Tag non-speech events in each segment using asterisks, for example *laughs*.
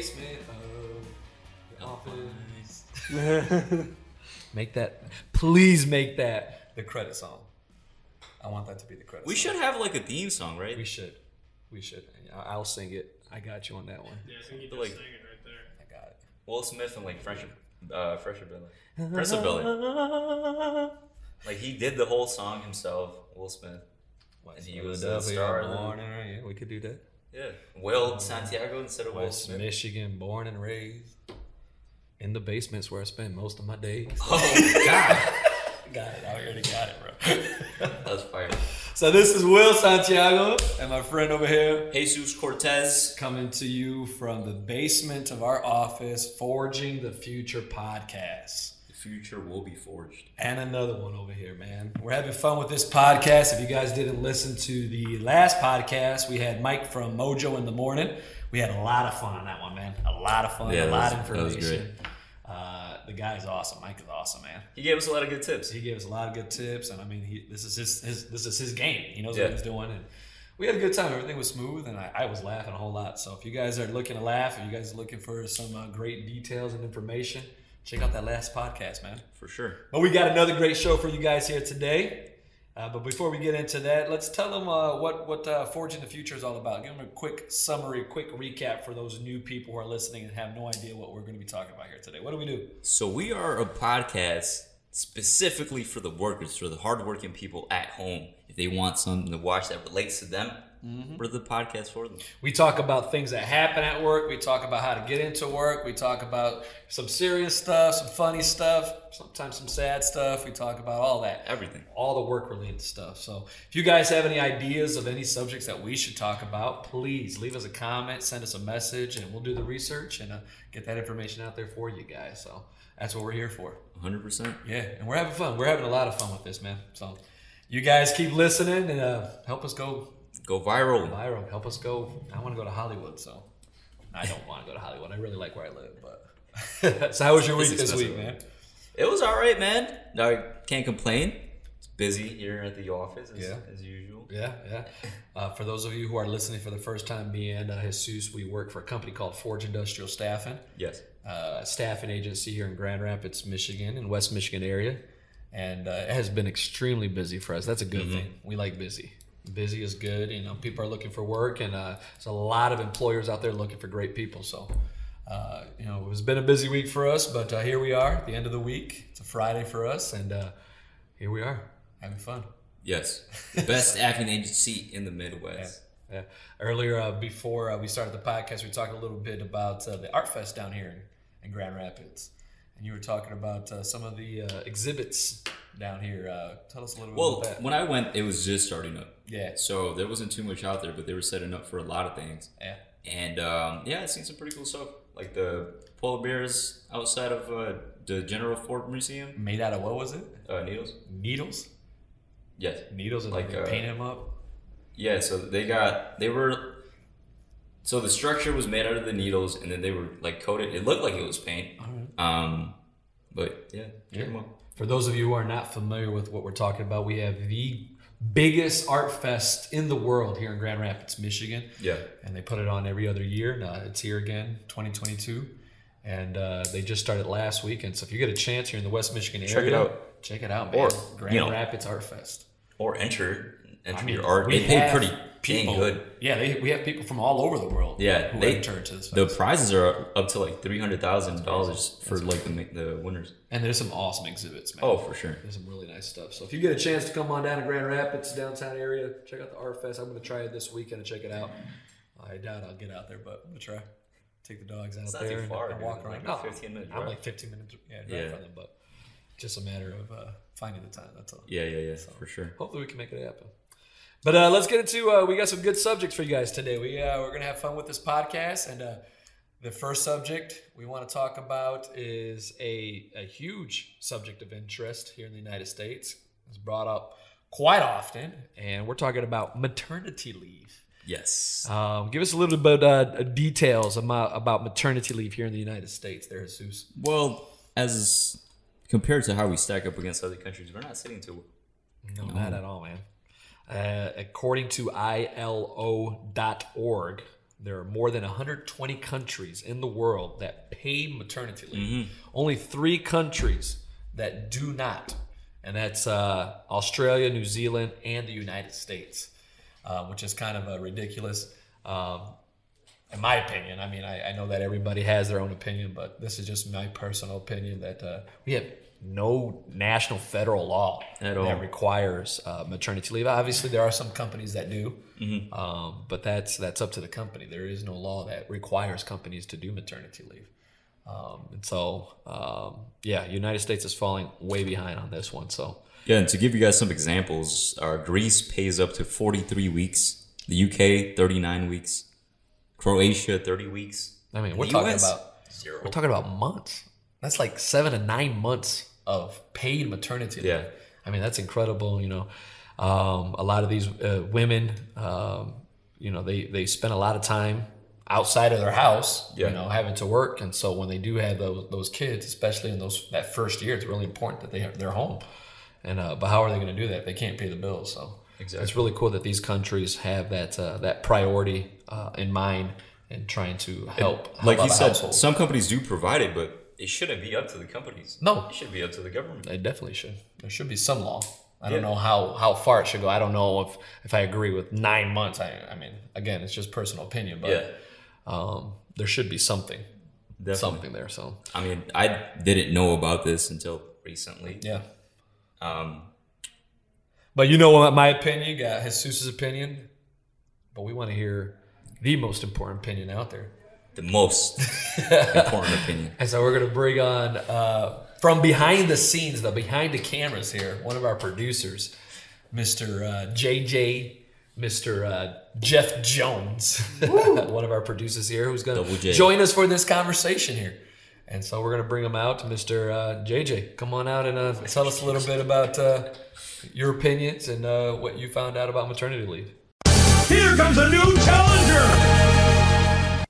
basement of the office. *laughs* make that, please make that the credit song. I want that to be the credit We song. should have like a theme song, right? We should. We should. I- I'll sing it. I got you on that one. Yeah, I think you just like- sang it right there. I got it. Will Smith and like Fresh, uh, Fresher Billy, Fresher Billy. *laughs* Like he did the whole song himself. Will Smith. And he was the star of the- born and raised. We could do that. Yeah. Will uh, Santiago instead of Will West Smith. Michigan, born and raised. In the basement's where I spend most of my days. *laughs* Oh God, *laughs* got it. I already got it, bro. *laughs* that's fire. so this is Will Santiago and my friend over here Jesus Cortes. coming to you from the basement of our office, Forging the Future podcast. The future will be forged. And another one over here, man. We're having fun with this podcast. If you guys didn't listen to the last podcast, we had Mike from Mojo in the morning. We had a lot of fun on that one, man. A lot of fun, Yeah, a lot was- of that was information. Uh, the guy is awesome. Mike is awesome, man. He gave us a lot of good tips. He gave us a lot of good tips, and I mean, he, this is his, his this is his game. He knows Yeah. what he's doing, and we had a good time. Everything was smooth, and I, I was laughing a whole lot. So if you guys are looking to laugh, if you guys are looking for some uh, great details and information, check out that last podcast, man. For sure. But we got another great show for you guys here today. Uh, but before we get into that, let's tell them uh, what what uh, Forging the Future is all about. Give them a quick summary, quick recap for those new people who are listening and have no idea what we're going to be talking about here today. What do we do? So we are a podcast specifically for the workers, for the hardworking people at home. If they want something to watch that relates to them, we're the podcast for them. We talk about things that happen at work. We talk about how to get into work. We talk about some serious stuff, some funny stuff, sometimes some sad stuff. We talk about all that. Everything. all the work related stuff. So if you guys have any ideas of any subjects that we should talk about, please leave us a comment, send us a message, and we'll do the research and uh, get that information out there for you guys. So that's what we're here for. 100%. Yeah, and we're having fun. We're having a lot of fun with this, man. So you guys keep listening and uh, help us go Go viral. viral. Help us go. I want to go to Hollywood, so I don't want to go to Hollywood. I really like where I live, but. *laughs* so how was your week this week, man? It was all right, man. I can't complain. It's busy here at the office as, Yeah. as usual. Yeah, yeah. Uh, for those of you who are listening for the first time, me and uh, Jesus, we work for a company called Forge Industrial Staffing, Yes. uh, staffing agency here in Grand Rapids, Michigan, in West Michigan area, and uh, it has been extremely busy for us. That's a good thing. We like busy. Busy is good. You know, people are looking for work, and uh, there's a lot of employers out there looking for great people. So. Uh, you know, it's been a busy week for us, but uh, here we are at the end of the week. It's a Friday for us, and uh, here we are having fun. Yes. Best *laughs* staffing agency in the Midwest. Yeah. Earlier, uh, before uh, we started the podcast, we talked a little bit about uh, the Art Fest down here in, in Grand Rapids, and you were talking about uh, some of the uh, exhibits down here. Uh, tell us a little bit Well, about that. when I went, it was just starting up. Yeah, So there wasn't too much out there, but they were setting up for a lot of things. yeah, And um, yeah, I've seen some pretty cool stuff. Like the polar bears outside of uh, the Gerald Ford Museum. made out of what was it? Uh, needles? Needles. Yes. Needles, and like, Like, uh, paint them up. Yeah, so they got, they were, so the structure was made out of the needles and then they were like coated. It looked like it was paint. Um, but yeah, check 'em out. For those of you who are not familiar with what we're talking about, we have the biggest art fest in the world here in Grand Rapids, Michigan. Yeah. and they put it on every other year. Now it's here again, 2022, and uh, they just started last weekend. So if you get a chance here in the West Michigan area, Check it out. Check it out, man. Or, Grand you know, Rapids Art Fest. Or enter, enter I mean, your art. They pay pretty dang good. Yeah, they, we have people from all over the world. Yeah, who they- enter to this The prizes are up to like three hundred thousand dollars for like the the winners. and there's some awesome exhibits, man. Oh, for sure. There's some really nice stuff. So if you get a chance to come on down to Grand Rapids, downtown area, check out the Art Fest. I'm going to try it this weekend and check it out. I doubt I'll get out there, but I'm going to try. Take the dogs out It's there and, far, and dude. walk Like around. a 15 minute I'm like 15 minutes yeah, drive Yeah. from them, but just a matter of uh, finding the time. That's all. Yeah, yeah, yeah, for sure. Hopefully we can make it happen. But uh, let's get into. Uh, we got some good subjects for you guys today. We uh, we're gonna have fun with this podcast, and uh, the first subject we want to talk about is a a huge subject of interest here in the United States. It's brought up quite often, and we're talking about maternity leave. Yes. Um, give us a little bit uh, details about about maternity leave here in the United States. There, Jesus. Well, as compared to how we stack up against other countries, we're not sitting too. No, not at all, man. Uh, according to ILO.org, there are more than 120 countries in the world that pay maternity leave. Only three countries that do not, and that's uh, Australia, New Zealand, and the United States, uh, which is kind of uh, ridiculous. Um, in my opinion, I mean, I, I know that everybody has their own opinion, but this is just my personal opinion that uh, we have no national federal law At that all. requires uh, maternity leave. Obviously, there are some companies that do, um, but that's that's up to the company. There is no law that requires companies to do maternity leave. Um, and so, um, yeah, United States is falling way behind on this one. So, Yeah, and to give you guys some examples, uh, Greece pays up to 43 weeks, the UK 39 weeks, Croatia 30 weeks. I mean, we're talking US? about Zero. We're talking about months. That's like seven to nine months of paid maternity leave. Yeah. I mean, that's incredible. You know, um, a lot of these uh, women, um, you know, they, they spend a lot of time outside of their house, Yeah. you know, having to work. And so when they do have those, those kids, especially in those, that first year, it's really important that they have, they're home. And, uh, but how are they going to do that? They can't pay the bills. So Exactly. it's really cool that these countries have that, uh, that priority, uh, in mind and trying to help. help Like you said, household. some companies do provide it, but it shouldn't be up to the companies. No. It should be up to the government. It definitely should. There should be some law. I don't know how, how far it should go. I don't know if, if I agree with nine months. I, I mean, again, it's just personal opinion, but Yeah, um, there should be something, definitely. something there. So I mean, I didn't know about this until recently. yeah. Um, But you know what? My opinion, got Jesus's opinion, but we want to hear the most important opinion out there. The most important opinion. *laughs* And so we're going to bring on uh, from behind the scenes, the behind the cameras here, one of our producers, Mr. Uh, JJ, Mr. Uh, Jeff Jones, *laughs* one of our producers here, who's going to join us for this conversation here. And so we're going to bring him out, Mr. Uh, JJ. Come on out and uh, tell us a little bit about uh, your opinions and uh, what you found out about maternity leave. Here comes a new challenger!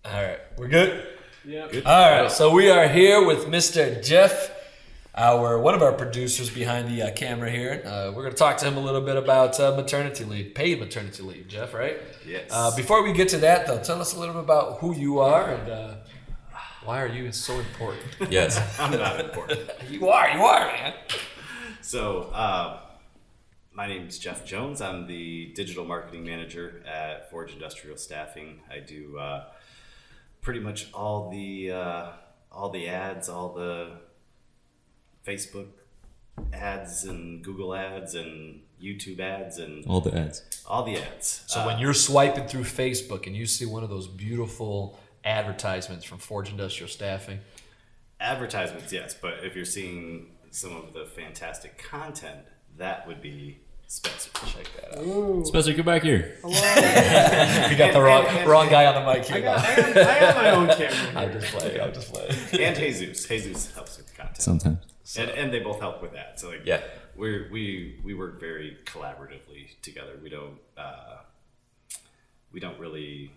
All right, we're good. Yeah. All right, so we are here with Mr. Jeff, our one of our producers behind the uh, camera here. Uh, we're going to talk to him a little bit about uh, maternity leave, paid maternity leave. Jeff, right? Yes. Uh, before we get to that, though, tell us a little bit about who you are and uh, why are you so important? Yes. *laughs* I'm not important. you are, you are, man. So, uh, my name is Jeff Jones. I'm the digital marketing manager at Forge Industrial Staffing. I do uh, pretty much all the uh, all the ads, all the Facebook ads, and Google ads, and YouTube ads, and All the ads. all the ads. So when you're swiping through Facebook and you see one of those beautiful advertisements from Forge Industrial Staffing, advertisements, yes, but if you're seeing some of the fantastic content, that would be Spencer. check that out. Spencer, come back here. *laughs* You got the wrong, wrong guy on the mic here. I got, I got, I got my own camera. *laughs* I'm just playing. I'm just playing. *laughs* and Jesus. Jesus helps with the content. Sometimes. and, and they both help with that. So like Yeah. we we we work very collaboratively together. We don't uh, we don't really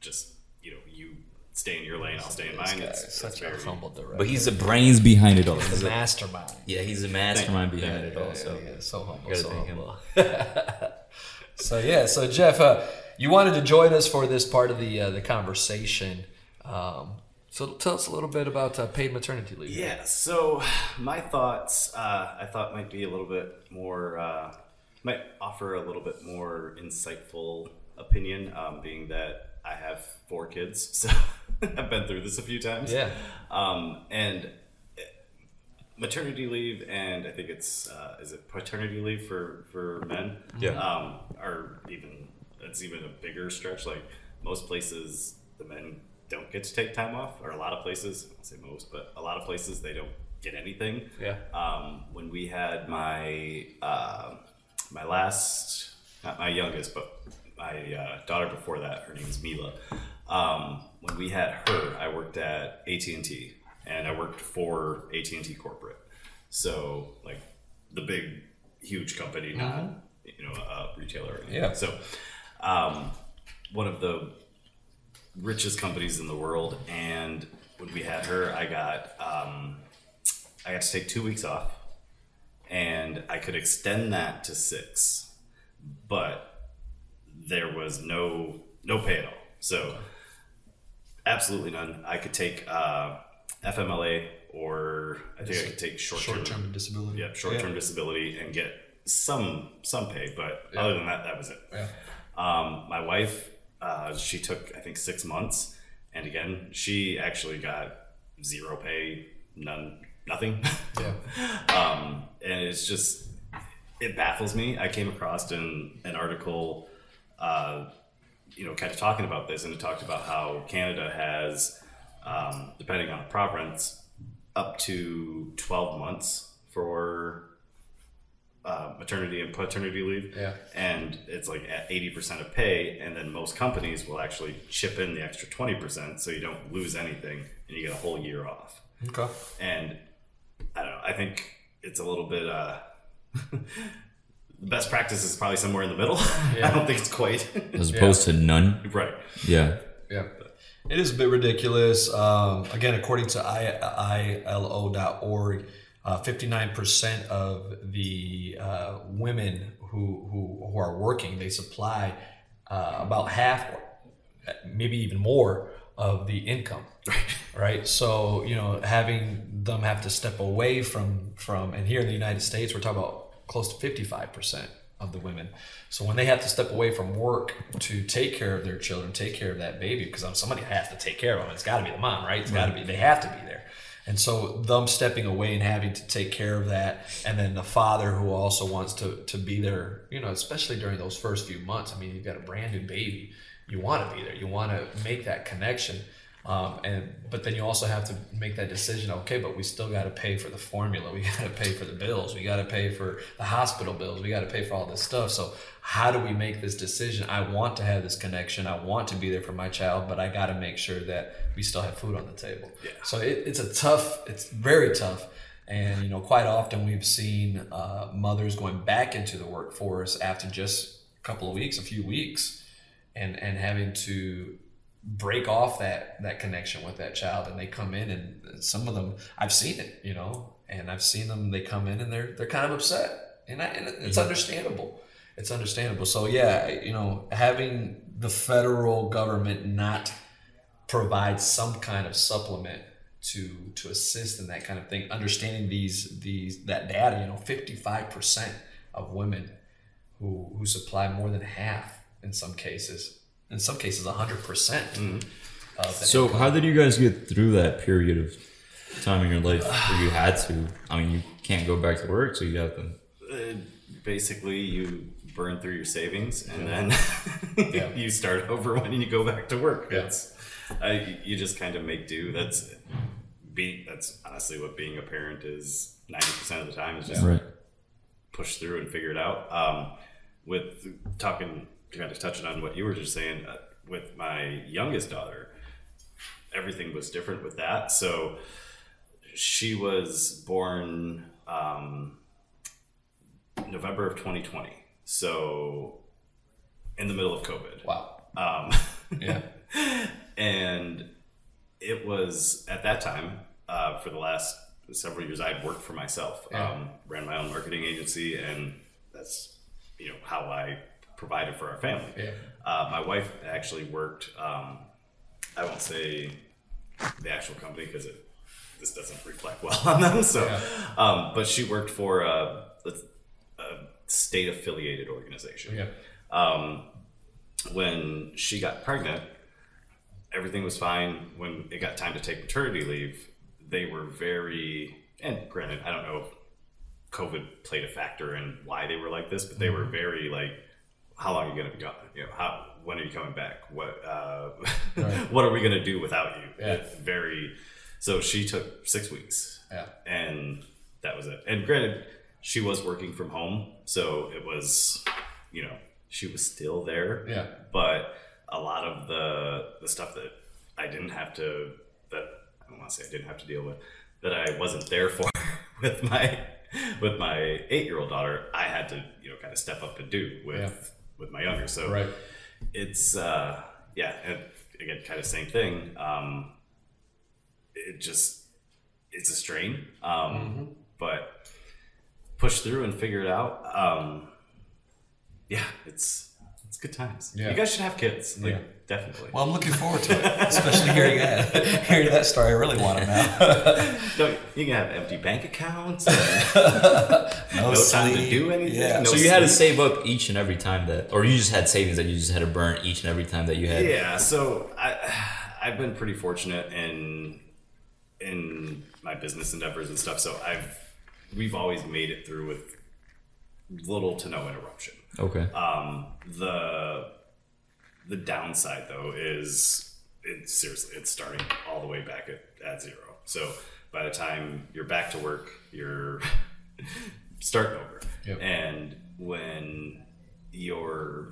just you know you stay in your lane, I'll stay in mine. This It's, is it's such very a humble director. But he's the brains behind it all. the mastermind. Yeah, he's the mastermind behind it Yeah, all. So yeah, so humble, so humble. *laughs* so yeah, so Jeff, uh, you wanted to join us for this part of the uh, the conversation. Um, so tell us a little bit about uh, paid maternity leave. Yeah. So my thoughts, uh, I thought might be a little bit more, uh, might offer a little bit more insightful opinion, um, being that I have four kids, *laughs* so *laughs* I've been through this a few times. Yeah. Um, and maternity leave, and I think it's uh, is it paternity leave for for men? Yeah. Um, or even it's even a bigger stretch. Like most places, the men don't get to take time off, or a lot of places. I won't say most, but a lot of places they don't get anything. Yeah. Um, when we had my uh, my last, not my youngest, but my uh, daughter before that, her name is Mila. Um, when we had her, I worked at AT and T, and I worked for AT and T corporate. So like the big, huge company, not you know a retailer. Yeah. So um, one of the richest companies in the world, and when we had her, I got um, I got to take two weeks off, and I could extend that to six, but there was no no pay at all. So absolutely none. I could take uh, FMLA or I think I could take short term Short-term disability. yeah, short term disability and get some some pay, but Yeah. other than that, that was it. Yeah. Um, my wife, uh, she took I think six months, and again, she actually got zero pay, none, nothing. *laughs* Yeah. um, and it's just it baffles me. I came across in an article, uh, you know, kind of talking about this, and it talked about how Canada has, um, depending on the province, up to twelve months for uh, maternity and paternity leave. Yeah. And it's like at 80% of pay. And then most companies will actually chip in the extra 20% so you don't lose anything and you get a whole year off. Okay. And I don't know, I think it's a little bit, uh, *laughs* the best practice is probably somewhere in the middle. *laughs* I don't think it's quite As opposed to none. *laughs* right. Yeah. Yeah. It is a bit ridiculous. Um, again, according to I- ILO.org, uh, 59% of the uh, women who, who, who are working, they supply uh, about half, maybe even more, of the income. Right. So, you know, having them have to step away from, from and here in the United States, we're talking about close to 55% of the women. So when they have to step away from work to take care of their children, take care of that baby, because somebody has to take care of them. It's got to be the mom, right? It's got to be. They have to be there. And so them stepping away and having to take care of that, and then the father who also wants to to be there, you know, especially during those first few months. I mean, you've got a brand new baby. You want to be there. You want to make that connection. Um, and but then you also have to make that decision. Okay, but we still got to pay for the formula. We *laughs* got to pay for the bills. We got to pay for the hospital bills. We got to pay for all this stuff. So how do we make this decision? I want to have this connection. I want to be there for my child, but I got to make sure that we still have food on the table. Yeah. So it, it's a tough. It's very tough. And you know, quite often we've seen uh, mothers going back into the workforce after just a couple of weeks, a few weeks, and and having to break off that that connection with that child and they come in and some of them I've seen it you know and I've seen them they come in and they're they're kind of upset. And, I, and it's mm-hmm. understandable. It's understandable. So yeah you know having the federal government not provide some kind of supplement to to assist in that kind of thing understanding these these that data you know 55% of women who who supply more than half in some cases in some cases 100% of So income. how did you guys get through that period of time in your life *sighs* where you had to? I mean, you can't go back to work, so you have to. Uh, basically, you burn through your savings and then *laughs* Yeah. you start over when you go back to work. Yeah. It's, I, you just kind of make do. That's be that's honestly what being a parent is 90% of the time is just Right. push through and figure it out. Um, with talking, kind of touching on what you were just saying, uh, with my youngest daughter, everything was different with that. So she was born um, November of 2020. So in the middle of COVID. wow Um, yeah *laughs* and it was at that time uh, for the last several years I had worked for myself Yeah. um, ran my own marketing agency and that's you know how i provided for our family Yeah. uh, my wife actually worked um, i won't say the actual company because it this doesn't reflect *laughs* well on them so Yeah. um, but she worked for a, a state affiliated organization yeah um, when she got pregnant, everything was fine. When it got time to take maternity leave, they were very, and granted, I don't know if COVID played a factor in why they were like this, but they were very like, how long are you going to be gone? You know, how, when are you coming back? What, uh, Right. *laughs* what are we going to do without you? Yeah. It's very, so she took six weeks yeah and that was it. And granted, she was working from home, so it was, you know, she was still there. Yeah. But a lot of the the stuff that I didn't have to that I don't want to say I didn't have to deal with that I wasn't there for *laughs* with my with my eight year old daughter, I had to you know kind of step up and do with Yeah. With my younger. So right it's uh yeah and again kind of same thing um it just it's a strain um but push through and figure it out um yeah, it's it's good times. Yeah. You guys should have kids. Like, Yeah. Definitely. Well, I'm looking forward to it, especially hearing that. hearing that story, I really want to know. *laughs* No, you can have empty bank accounts. and *laughs* No, no time to do anything. Yeah. no so you had to save up each and every time that, or you just had savings that you just had to burn each and every time that you had. Yeah, so I I've been pretty fortunate in in my business endeavors and stuff. So I've we've always made it through with little to no interruption. Okay. Um, the the downside though is it's seriously it's starting all the way back at, at zero. So by the time you're back to work, you're *laughs* starting over. Yep. And when your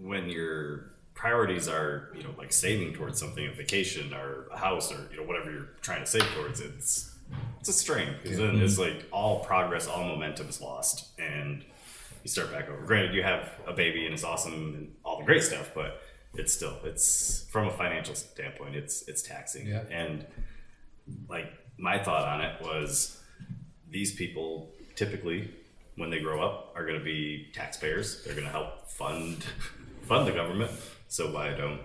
when your priorities are you know like saving towards something, a vacation or a house or you know whatever you're trying to save towards, it's it's a strain because then it's mm-hmm. like all progress, all momentum is lost, and you start back over. Granted, you have a baby and it's awesome and all the great stuff, but it's still it's from a financial standpoint, it's it's taxing. Yeah. And like my thought on it was, these people typically, when they grow up, are going to be taxpayers. They're going to help fund *laughs* fund the government. So why don't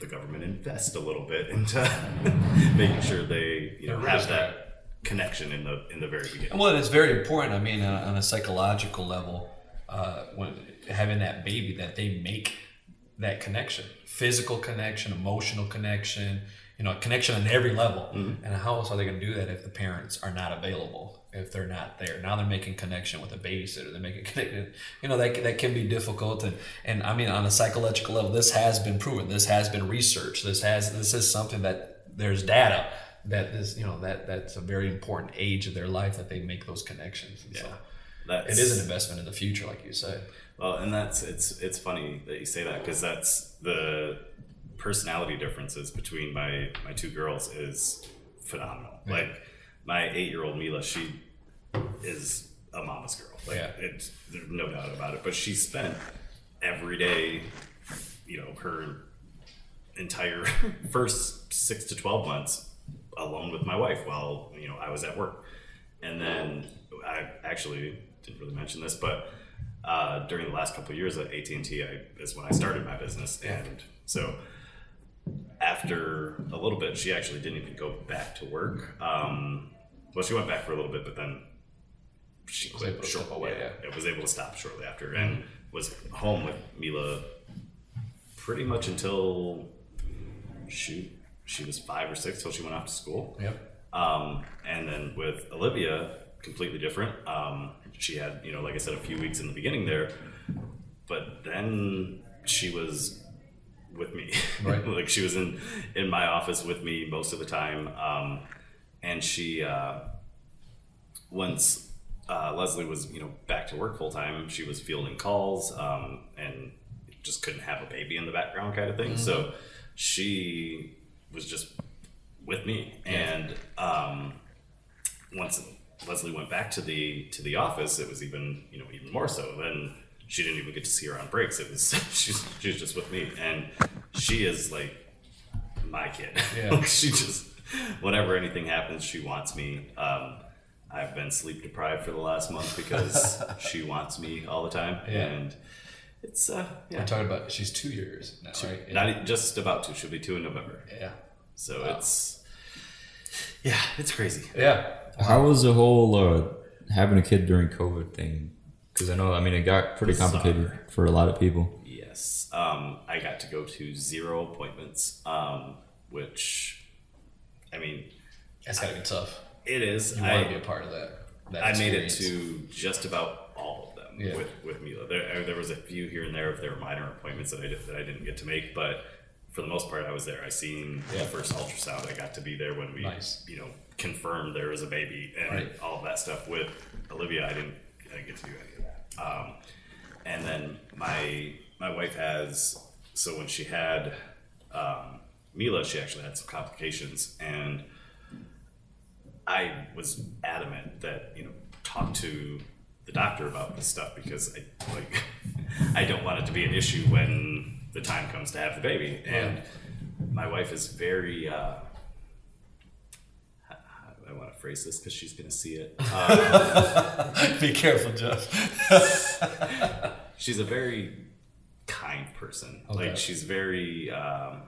the government invest a little bit into *laughs* making sure they you know have that connection in the in the very beginning? Well, it's very important. I mean, uh, on a psychological level, uh, when having that baby, that they make that connection, physical connection, emotional connection, you know, connection on every level. And how else are they going to do that if the parents are not available? If they're not there, now they're making connection with a babysitter. They're making *laughs* connection. You know that that can be difficult, and and I mean on a psychological level, this has been proven. This has been researched. This has this is something that there's data that this you know that that's a very important age of their life that they make those connections. And so That's, it is an investment in the future, like you said. Well, and that's it's it's funny that you say that because that's the personality differences between my my two girls is phenomenal. Like my eight year old Mila, she is a mama's girl. Like Yeah. it's there's no doubt about it. But she spent every day, you know, her entire *laughs* first six to twelve months alone with my wife while you know I was at work, and then I actually didn't really mention this, but uh, during the last couple of years at AT and T, is when I started my business, and so after a little bit, she actually didn't even go back to work. Um, well, she went back for a little bit, but then she quit. able short- away, yeah, yeah. it was able to stop shortly after, and was home with Mila pretty much until shoot, she was five or six till she went off to school. Yep. Um, and then with Olivia, completely different. Um, she had, you know, like I said, a few weeks in the beginning there, but then she was with me. Right. *laughs* like she was in in my office with me most of the time. Um, and she, uh, once uh, Leslie was, you know, back to work full time, she was fielding calls um, and just couldn't have a baby in the background kind of thing. So she was just with me, and um, once Leslie went back to the to the office, it was even you know even more so. Then she didn't even get to see her on breaks. It was *laughs* she's she's just with me, and she is like my kid. Yeah. Like, *laughs* she just whenever anything happens, she wants me. Um, I've been sleep deprived for the last month because *laughs* she wants me all the time, Yeah. and it's uh yeah. We're talking about she's two years now, right? Yeah. Not just about to. She'll be two in November. yeah. So it's yeah, it's crazy. Yeah. How was the whole uh, having a kid during COVID thing? Because I know, I mean, it got pretty complicated for a lot of people. Yes, um, I got to go to zero appointments, um, which I mean, That's gotta be tough. it is. You I, want to be a part of that. that I made it to just about all of them Yeah. with with Mila. There, there was a few here and there if there were minor appointments that I did, that I didn't get to make, but for the most part, I was there. I seen Yeah. the first ultrasound. I got to be there when we, Nice. you know, confirmed there was a baby and Right. all that stuff. With Olivia, I didn't, I didn't get to do any of that. Um, and then my my wife has so when she had um, Mila, she actually had some complications and. I was adamant that you know talk to the doctor about this stuff because I like *laughs* I don't want it to be an issue when the time comes to have the baby. And my wife is very uh, I want to phrase this because she's going to see it. *laughs* Be careful, Jeff. she's a very kind person. Okay. Like she's very. Um,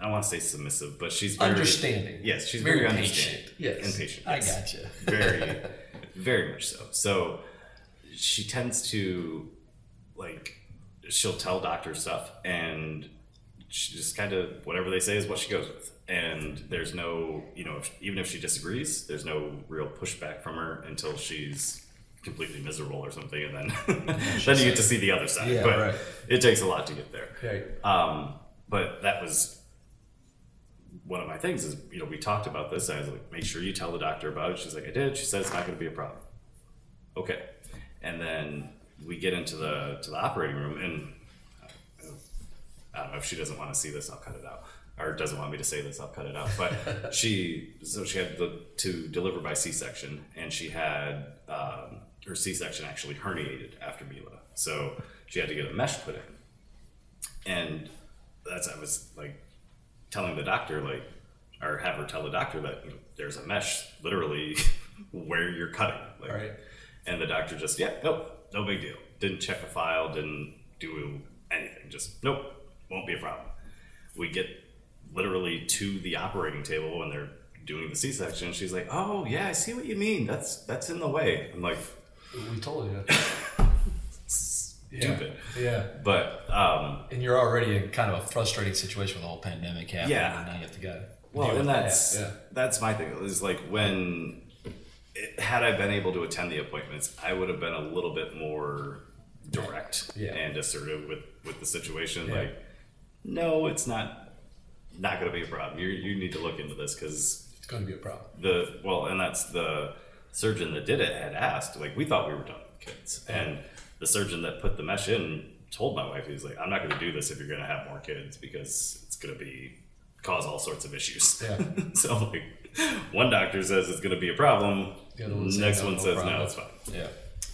I don't want to say submissive, but she's very Understanding. Yes, she's Very very, patient. understanding. Yes. and patient. I yes. gotcha. very, very much so. So she tends to like she'll tell doctors stuff, and she just kind of whatever they say is what she goes with. And there's no, you know, if, even if she disagrees, there's no real pushback from her until she's completely miserable or something, and then *laughs* then you get to see the other side. Yeah, but right. it takes a lot to get there. Okay. Um, but that was one of my things is, you know, we talked about this. I was like, make sure you tell the doctor about it. She's like, I did. She said it's not going to be a problem. Okay. And then we get into the, to the operating room and I don't know if she doesn't want to see this, I'll cut it out. Or doesn't want me to say this, I'll cut it out. But *laughs* she, so she had the, to deliver by C-section, and she had um, her C-section actually herniated after Mila, so she had to get a mesh put in. And that's I was like telling the doctor like, or have her tell the doctor that you know, there's a mesh literally *laughs* where you're cutting. Like, Right. And the doctor just, yeah, nope, no big deal. Didn't check a file, didn't do anything. Just nope, won't be a problem. We get literally to the operating table when they're doing the C-section. She's like, "Oh yeah, I see what you mean. That's that's in the way." I'm like, We told you. *laughs* "Stupid." Yeah. But um, And you're already in kind of a frustrating situation with the whole pandemic happening. Yeah. And now you have to go. Well, and that's yeah. that's my thing. Is like when it, had I been able to attend the appointments, I would have been a little bit more direct Yeah. and assertive with with the situation. Yeah. Like, no, it's not not going to be a problem. You you need to look into this because It's going to be a problem. the well, and that's the surgeon that did it had asked. Like, we thought we were done with kids, and the surgeon that put the mesh in told my wife, he's like, "I'm not going to do this if you're going to have more kids because it's going to be cause all sorts of issues." Yeah. *laughs* so like, one doctor says it's going to be a problem. The other one says, next "No, one no says problem." no, it's fine. Yeah.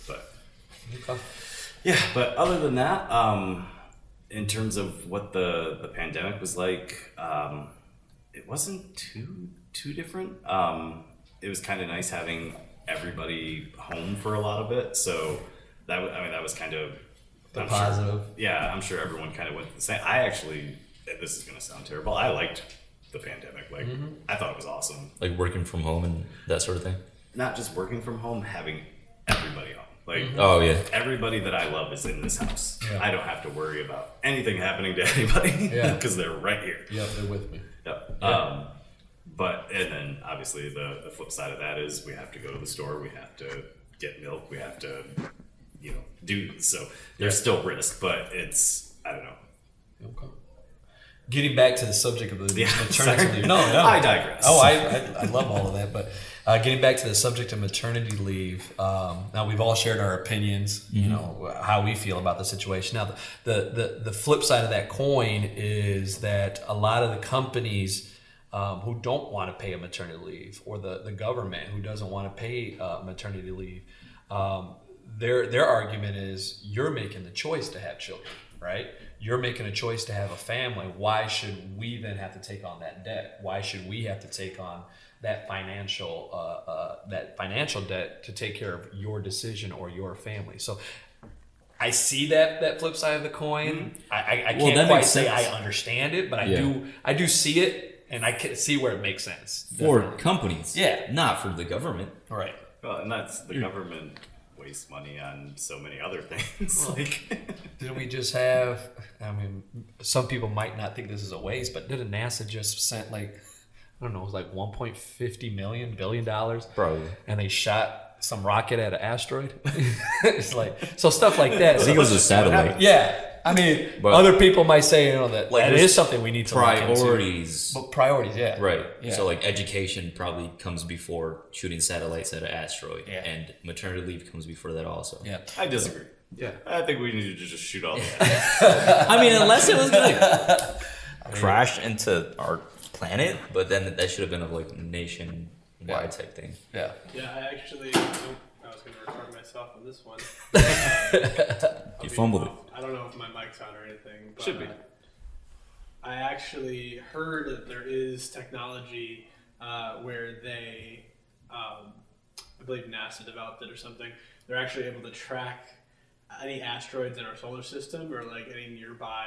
But Okay. yeah, but other than that, um, in terms of what the the pandemic was like, um, it wasn't too too different. Um, it was kind of nice having everybody home for a lot of it. So that wa- I mean that was kind of The I'm sure- positive. yeah, I'm sure everyone kind of went the same. I actually, this is going to sound terrible. I liked the pandemic. Like I thought it was awesome. Like working from home and that sort of thing. Not just working from home, having everybody home. Like Oh yeah. everybody that I love is in this house. Yeah. I don't have to worry about anything happening to anybody *laughs* Yeah. because they're right here. Yeah, they're with me. Yep. Um, but and then obviously the the flip side of that is we have to go to the store. We have to get milk. We have to, you know, do so. There's still risk, but it's I don't know. Okay. Getting back to the subject of the Yeah, *laughs* maternity leave. No, no. I digress. Oh, I, I, I love all of that. But uh, getting back to the subject of maternity leave, um, now we've all shared our opinions, you know, how we feel about the situation. Now, the, the, the, the flip side of that coin is that a lot of the companies um, who don't want to pay a maternity leave or the, the government who doesn't want to pay uh, maternity leave, um, their, their argument is you're making the choice to have children, right? You're making a choice to have a family. Why should we then have to take on that debt? Why should we have to take on that financial uh, uh, that financial debt to take care of your decision or your family? So I see that that flip side of the coin. I, I, I Well, can't that quite say. I understand it, but I Yeah. do I do see it, and I can see where it makes sense. For Definitely. companies. Yeah. Not for the government. All right. Well, and that's the government wastes money on so many other things. like, *laughs* didn't we just have? I mean, some people might not think this is a waste, but didn't NASA just sent like I don't know, it was like 1.50 million billion dollars, Probably. and they shot some rocket at an asteroid. *laughs* it's like so stuff like that. I think it was a satellite. yeah, I mean, But- other people might say you know that Like, that there's is something we need to look into. Priorities. But priorities, yeah, Right. Yeah. So like education probably comes before shooting satellites at an asteroid. Yeah. And maternity leave comes before that also. yeah, I disagree. yeah. I think we need to just shoot all *laughs* that. I mean, unless it was gonna *laughs* crash into our planet, but then that should have been a like nation wide type thing. Yeah. Yeah, I actually. Nope, I was going to record myself on this one. *laughs* You be fumbled it. I don't know if my mic's on or anything. But Should be. I actually heard that there is technology uh, where they, um, I believe NASA developed it or something. They're actually able to track any asteroids in our solar system or like any nearby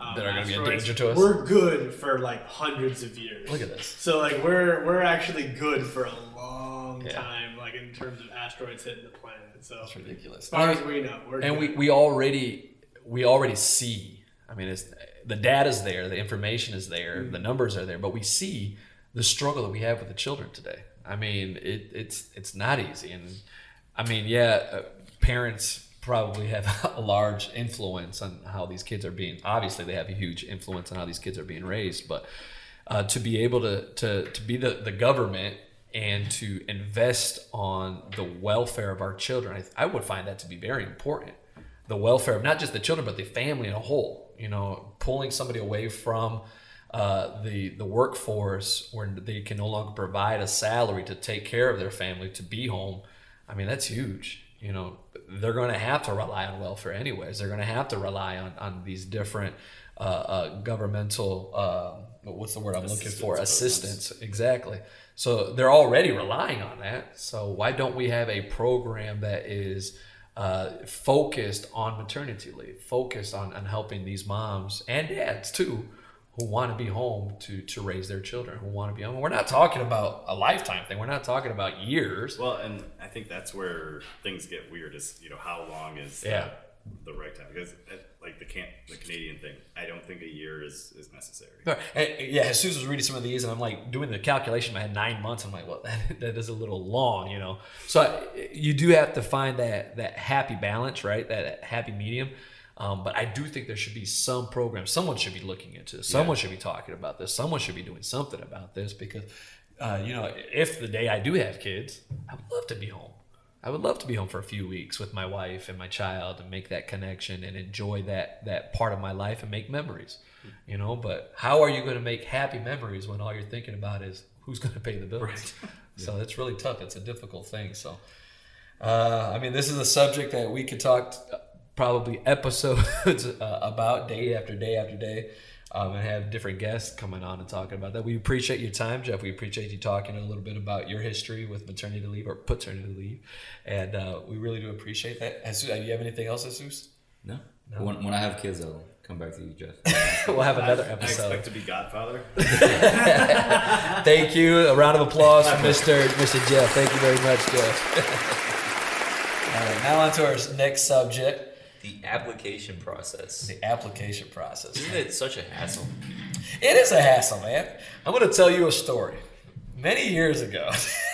um, that are gonna be a danger to us? We're good for like hundreds of years. Look at this. So like we're we're actually good for a long Yeah. time, like in terms of asteroids hitting the planet. So That's ridiculous. as far as we know, we're and we, good. we already we already see i mean it's the data's there the information is there the numbers are there but we see the struggle that we have with the children today i mean it, it's it's not easy and i mean yeah uh, parents probably have *laughs* a large influence on how these kids are being obviously they have a huge influence on how these kids are being raised but uh, to be able to, to, to be the, the government and to invest on the welfare of our children, I, I would find that to be very important. The welfare of not just the children, but the family in a whole. You know, pulling somebody away from uh, the the workforce where they can no longer provide a salary to take care of their family to be home. I mean, that's huge. You know, they're going to have to rely on welfare anyways. They're going to have to rely on on these different uh, uh, governmental. Uh, what's the word I'm looking for? Assistance Assistance, exactly. So they're already relying on that. So why don't we have a program that is uh, focused on maternity leave, focused on, on helping these moms and dads too, who want to be home to to raise their children, who want to be home. We're not talking about a lifetime thing. We're not talking about years. Well, and I think that's where things get weird. Is you know how long is Yeah. the, the right time? Because uh, like the can the Canadian thing, I don't think a year is is necessary. Uh, yeah, Jesus was reading some of these, and I'm like doing the calculation. I had nine months. I'm like, well, *laughs* that, that is a little long, you know. So I, you do have to find that that happy balance, right? That happy medium. Um, but I do think there should be some program. Someone should be looking into this. Someone should be talking about this. Someone should be doing something about this because, uh, you know, if the day I do have kids, I would love to be home. I would love to be home for a few weeks with my wife and my child and make that connection and enjoy that that part of my life and make memories. You know, but how are you going to make happy memories when all you're thinking about is who's going to pay the bills? *laughs* So it's really tough. It's a difficult thing. So, uh, I mean, this is a subject that we could talk probably *laughs* episodes uh, about day after day after day. Um, and have different guests coming on and talking about that. We appreciate your time, Jeff. We appreciate you talking a little bit about your history with maternity leave or paternity leave, and uh, we really do appreciate that. Jesus, do you have anything else, Jesus? No. When, when I have kids, I'll come back to you, Jeff. *laughs* we'll have another I episode. expect to be Godfather. *laughs* Thank you. A round of applause for Mr. Mr. Jeff. Thank you very much, Jeff. All right, now on to our next subject, the application process. the application process. Isn't it such a hassle? It is a hassle, man. I'm going to tell you a story. Many years ago,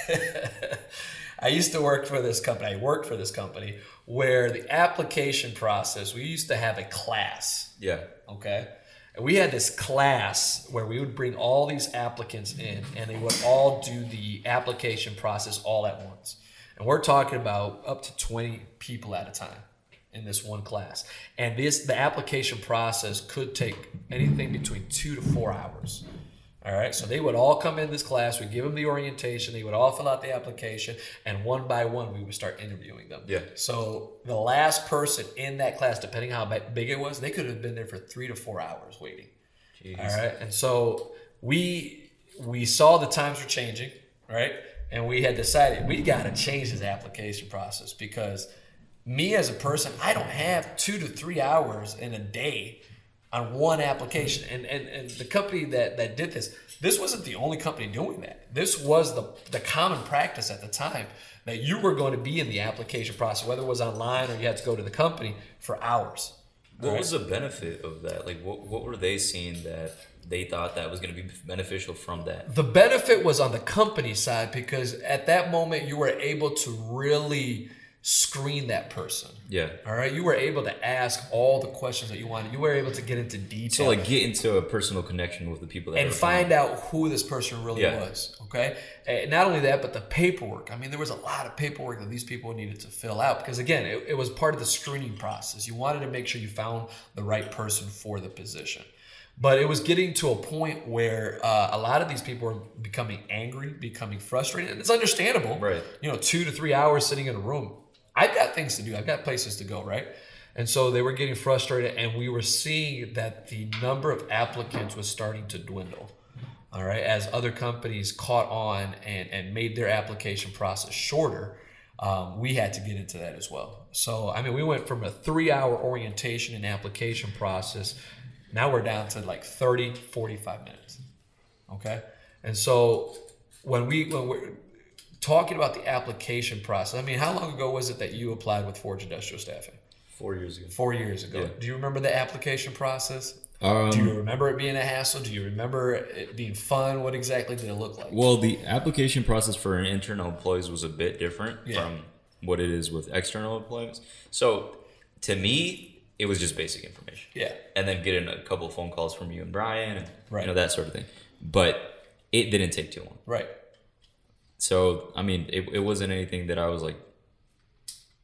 *laughs* I used to work for this company. I worked for this company where the application process, we used to have a class, Yeah. okay? And we had this class where we would bring all these applicants in and they would all do the application process all at once. And we're talking about up to 20 people at a time in this one class. And this the application process could take anything between 2 to 4 hours. All right, so they would all come in this class. We give them the orientation. They would all fill out the application, and one by one, we would start interviewing them. Yeah. So the last person in that class, depending how big it was, they could have been there for three to four hours waiting. Jeez. All right, and so we we saw the times were changing, right? And we had decided we got to change this application process because me as a person, I don't have two to three hours in a day on one application. And and, and the company that, that did this, this wasn't the only company doing that. This was the, the common practice at the time that you were going to be in the application process, whether it was online or you had to go to the company for hours. What was the benefit of that? Like, what, what were they seeing that they thought that was going to be beneficial from that? The benefit was on the company side because at that moment you were able to really screen that person. Yeah. All right, you were able to ask all the questions that you wanted. You were able to get into detail So, like, get into a personal connection with the people that and find out who this person really Yeah. was. Okay, and not only that, but the paperwork. I mean, there was a lot of paperwork that these people needed to fill out because again, it, it was part of the screening process. You wanted to make sure you found the right person for the position. But it was getting to a point where uh, a lot of these people were becoming angry, becoming frustrated, and it's understandable. Right. You know, two to three hours sitting in a room. I've got things to do. I've got places to go, right? And so they were getting frustrated, and we were seeing that the number of applicants was starting to dwindle. all right, as other companies caught on and, and made their application process shorter, um, we had to get into that as well. So, I mean, we went from a three hour orientation and application process. Now we're down to like 30, 45 minutes. Okay. And so when we, when we're talking about the application process, I mean, how long ago was it that you applied with Forge Industrial Staffing? Four years ago. Four years ago. Yeah. Do you remember the application process? Um, Do you remember it being a hassle? Do you remember it being fun? What exactly did it look like? Well, the application process for internal employees was a bit different Yeah. from what it is with external employees. So, to me, it was just basic information. Yeah. And then getting a couple of phone calls from you and Brian, and Right. you know that sort of thing. But it didn't take too long. Right. So, I mean, it, it wasn't anything that I was like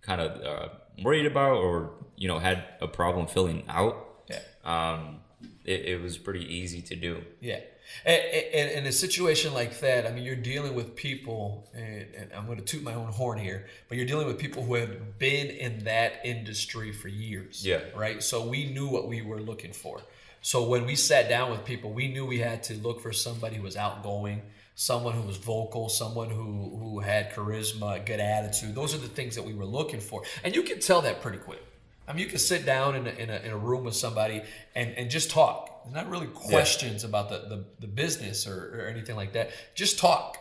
kind of uh, worried about or you know had a problem filling out. Yeah. Um, it, it was pretty easy to do. Yeah. And, and, in a situation like that, I mean, you're dealing with people, and, and I'm going to toot my own horn here, but you're dealing with people who have been in that industry for years. Yeah. Right. So we knew what we were looking for. So when we sat down with people, we knew we had to look for somebody who was outgoing, someone who was vocal, someone who who had charisma, good attitude. Those are the things that we were looking for, and you can tell that pretty quick. I mean, you can sit down in a, in a, in a room with somebody and, and just talk. There's not really questions about the, the, the business or, or anything like that. Just talk.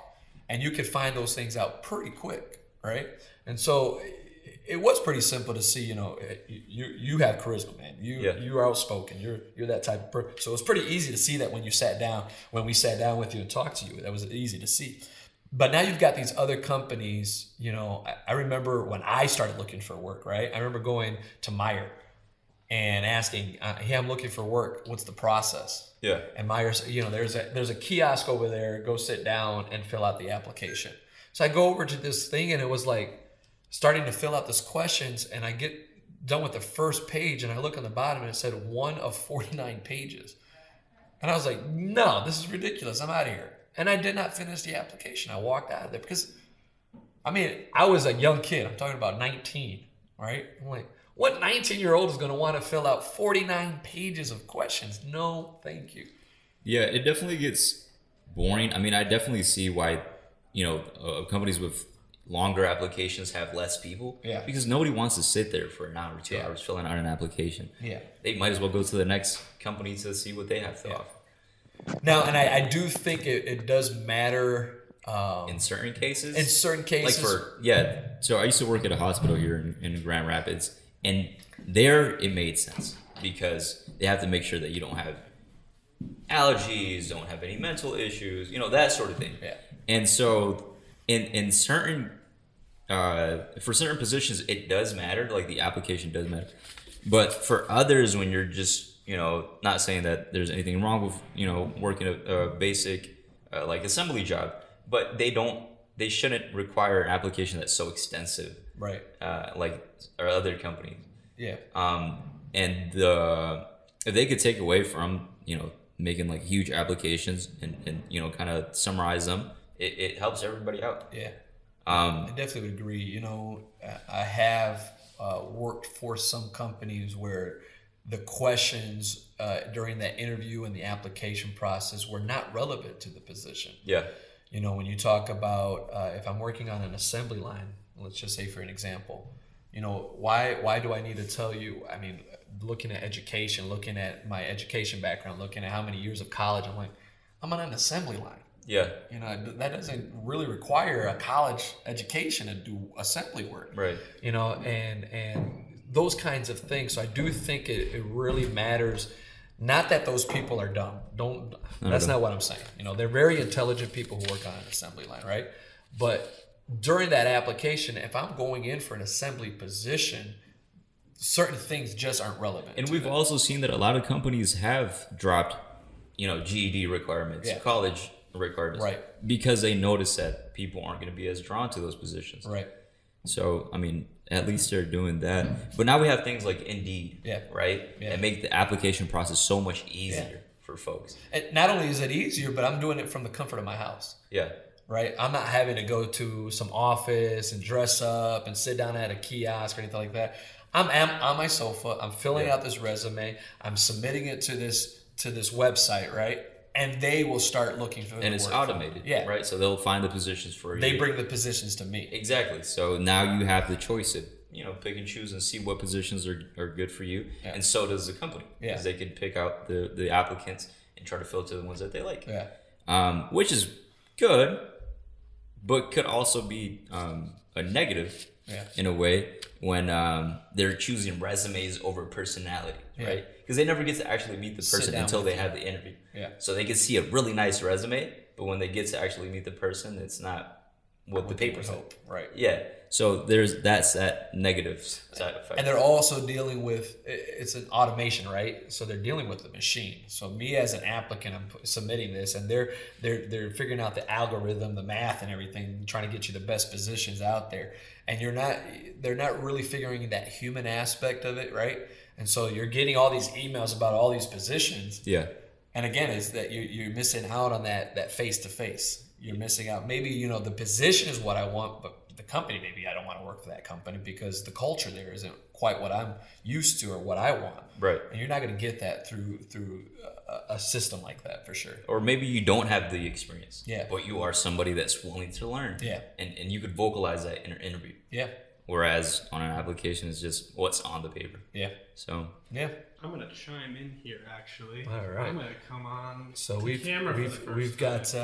And you can find those things out pretty quick, right? And so it, was pretty simple to see, you know, you, you have charisma, man. You, Yeah. you're outspoken. You're, you're that type of person. So it was pretty easy to see that when you sat down, when we sat down with you and talked to you. That was easy to see. But now you've got these other companies, you know. I, I remember when I started looking for work, right? I remember going to Meijer and asking, uh, "Hey, I'm looking for work. What's the process?" Yeah. And Meijer's, you know, there's a there's a kiosk over there. Go sit down and fill out the application. So I go over to this thing, and it was like starting to fill out this questions, and I get done with the first page, and I look on the bottom, and it said one of 49 pages, and I was like, "No, this is ridiculous. I'm out of here." And I did not finish the application. I walked out of there because, I mean, I was a young kid. I'm talking about 19, right? I'm like, what 19 year old is going to want to fill out 49 pages of questions? No, thank you. Yeah, it definitely gets boring. I mean, I definitely see why, you know, uh, companies with longer applications have less people. Yeah. Because nobody wants to sit there for an hour or two Yeah. hours filling out an application. Yeah. They might as well go to the next company to see what they have to Yeah. offer. Now, and I, I do think it, it does matter um, In certain cases, in certain cases. like for yeah. So I used to work at a hospital here in, in Grand Rapids, and there it made sense because they have to make sure that you don't have allergies, don't have any mental issues, you know that sort of thing. Yeah. And so, in in certain uh, for certain positions, it does matter. Like the application does matter, but for others, when you're just you know not saying that there's anything wrong with you know working a, a basic uh, like assembly job, but they don't they shouldn't require an application that's so extensive right. uh, like our other companies. Yeah. Um, and the if they could take away from you know making like huge applications and, and you know kind of summarize them, it, it helps everybody out. Yeah. Um, I definitely would agree. You know, I have uh, worked for some companies where the questions uh, during that interview and the application process were not relevant to the position. yeah, You know, when you talk about uh, if I'm working on an assembly line, let's just say for an example, you know, why why do I need to tell you? I mean, looking at education, looking at my education background, looking at how many years of college, I'm like, I'm on an assembly line. Yeah, You know, that doesn't really require a college education to do assembly work. Right. you know and and those kinds of things. So i do think it, it really matters. Not that those people are dumb. Don't that's not what i'm saying. You know they're very intelligent people who work on an assembly line right? But during that application if i'm going in for an assembly position certain things just aren't relevant And we've them. also seen that a lot of companies have dropped, you know, GED requirements, Yeah. college requirements, Right. Because they notice that people aren't going to be as drawn to those positions. right So, I mean, at least they're doing that. But now we have things like Indeed, Yeah. right? Yeah. That make the application process so much easier Yeah. for folks. and not only is it easier but i'm doing it from the comfort of my house Yeah. right? I'm not having to go to some office and dress up and sit down at a kiosk or anything like that. I'm, I'm on my sofa. I'm filling Yeah. out this resume. I'm submitting it to this to this website, right? And they will start looking for the and it's automated. Yeah. Right. So they'll find the positions for you. They bring the positions to me. Exactly. So now you have the choice of you know pick and choose and see what positions are, are good for you, Yeah. and so does the company Yeah. because they can pick out the the applicants and try to filter the ones that they like. Yeah. Um, which is good, but could also be um, a negative Yeah. in a way when um, they're choosing resumes over personality, right? Because they never get to actually meet the person until they have the interview. Yeah. So they can see a really nice resume, but when they get to actually meet the person, it's not what the paper. Hope. Right. Yeah. So there's that's that negative side effect. And they're also dealing with it's an automation, right? So they're dealing with the machine. So me as an applicant, I'm submitting this, and they're they're they're figuring out the algorithm, the math, and everything, trying to get you the best positions out there. And you're not they're not really figuring that human aspect of it, right? And so you're getting all these emails about all these positions, yeah. and again, is that you're, you're missing out on that that face to face. You're missing out. Maybe you know the position is what I want, but company maybe I don't want to work for that company because the culture there isn't quite what I'm used to or what I want. Right. And you're not going to get that through through a, a system like that for sure. Or maybe you don't have the experience. Yeah. But you are somebody that's willing to learn. Yeah. And and you could vocalize that in an interview. Yeah. Whereas on an application it's just what's on the paper. Yeah. So Yeah. I'm gonna chime in here. Actually, All right. I'm gonna come on. So to we've camera for the we've first we've time. got uh,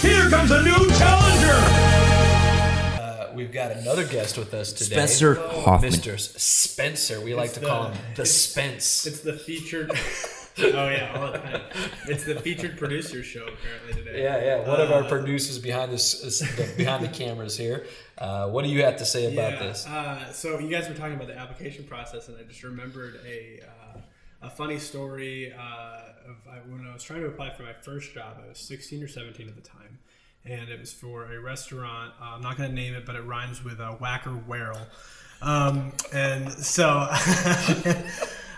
Here comes a new challenger. Uh, we've got another guest with us today. Spencer Hoffman. Mr. Spencer. We like to call him the Spence. It's the featured. *laughs* oh yeah, all the time. It's the featured producer show apparently today. Yeah, yeah. One of our Uh, producers behind this, is the, behind the cameras here. Uh, what do you have to say about yeah, this? Uh, so you guys were talking about the application process, and I just remembered a uh, a funny story uh, of I, when I was trying to apply for my first job. I was 16 or 17 at the time, and it was for a restaurant. Uh, I'm not going to name it, but it rhymes with uh, Wacker Warrel. Um, and so *laughs* I,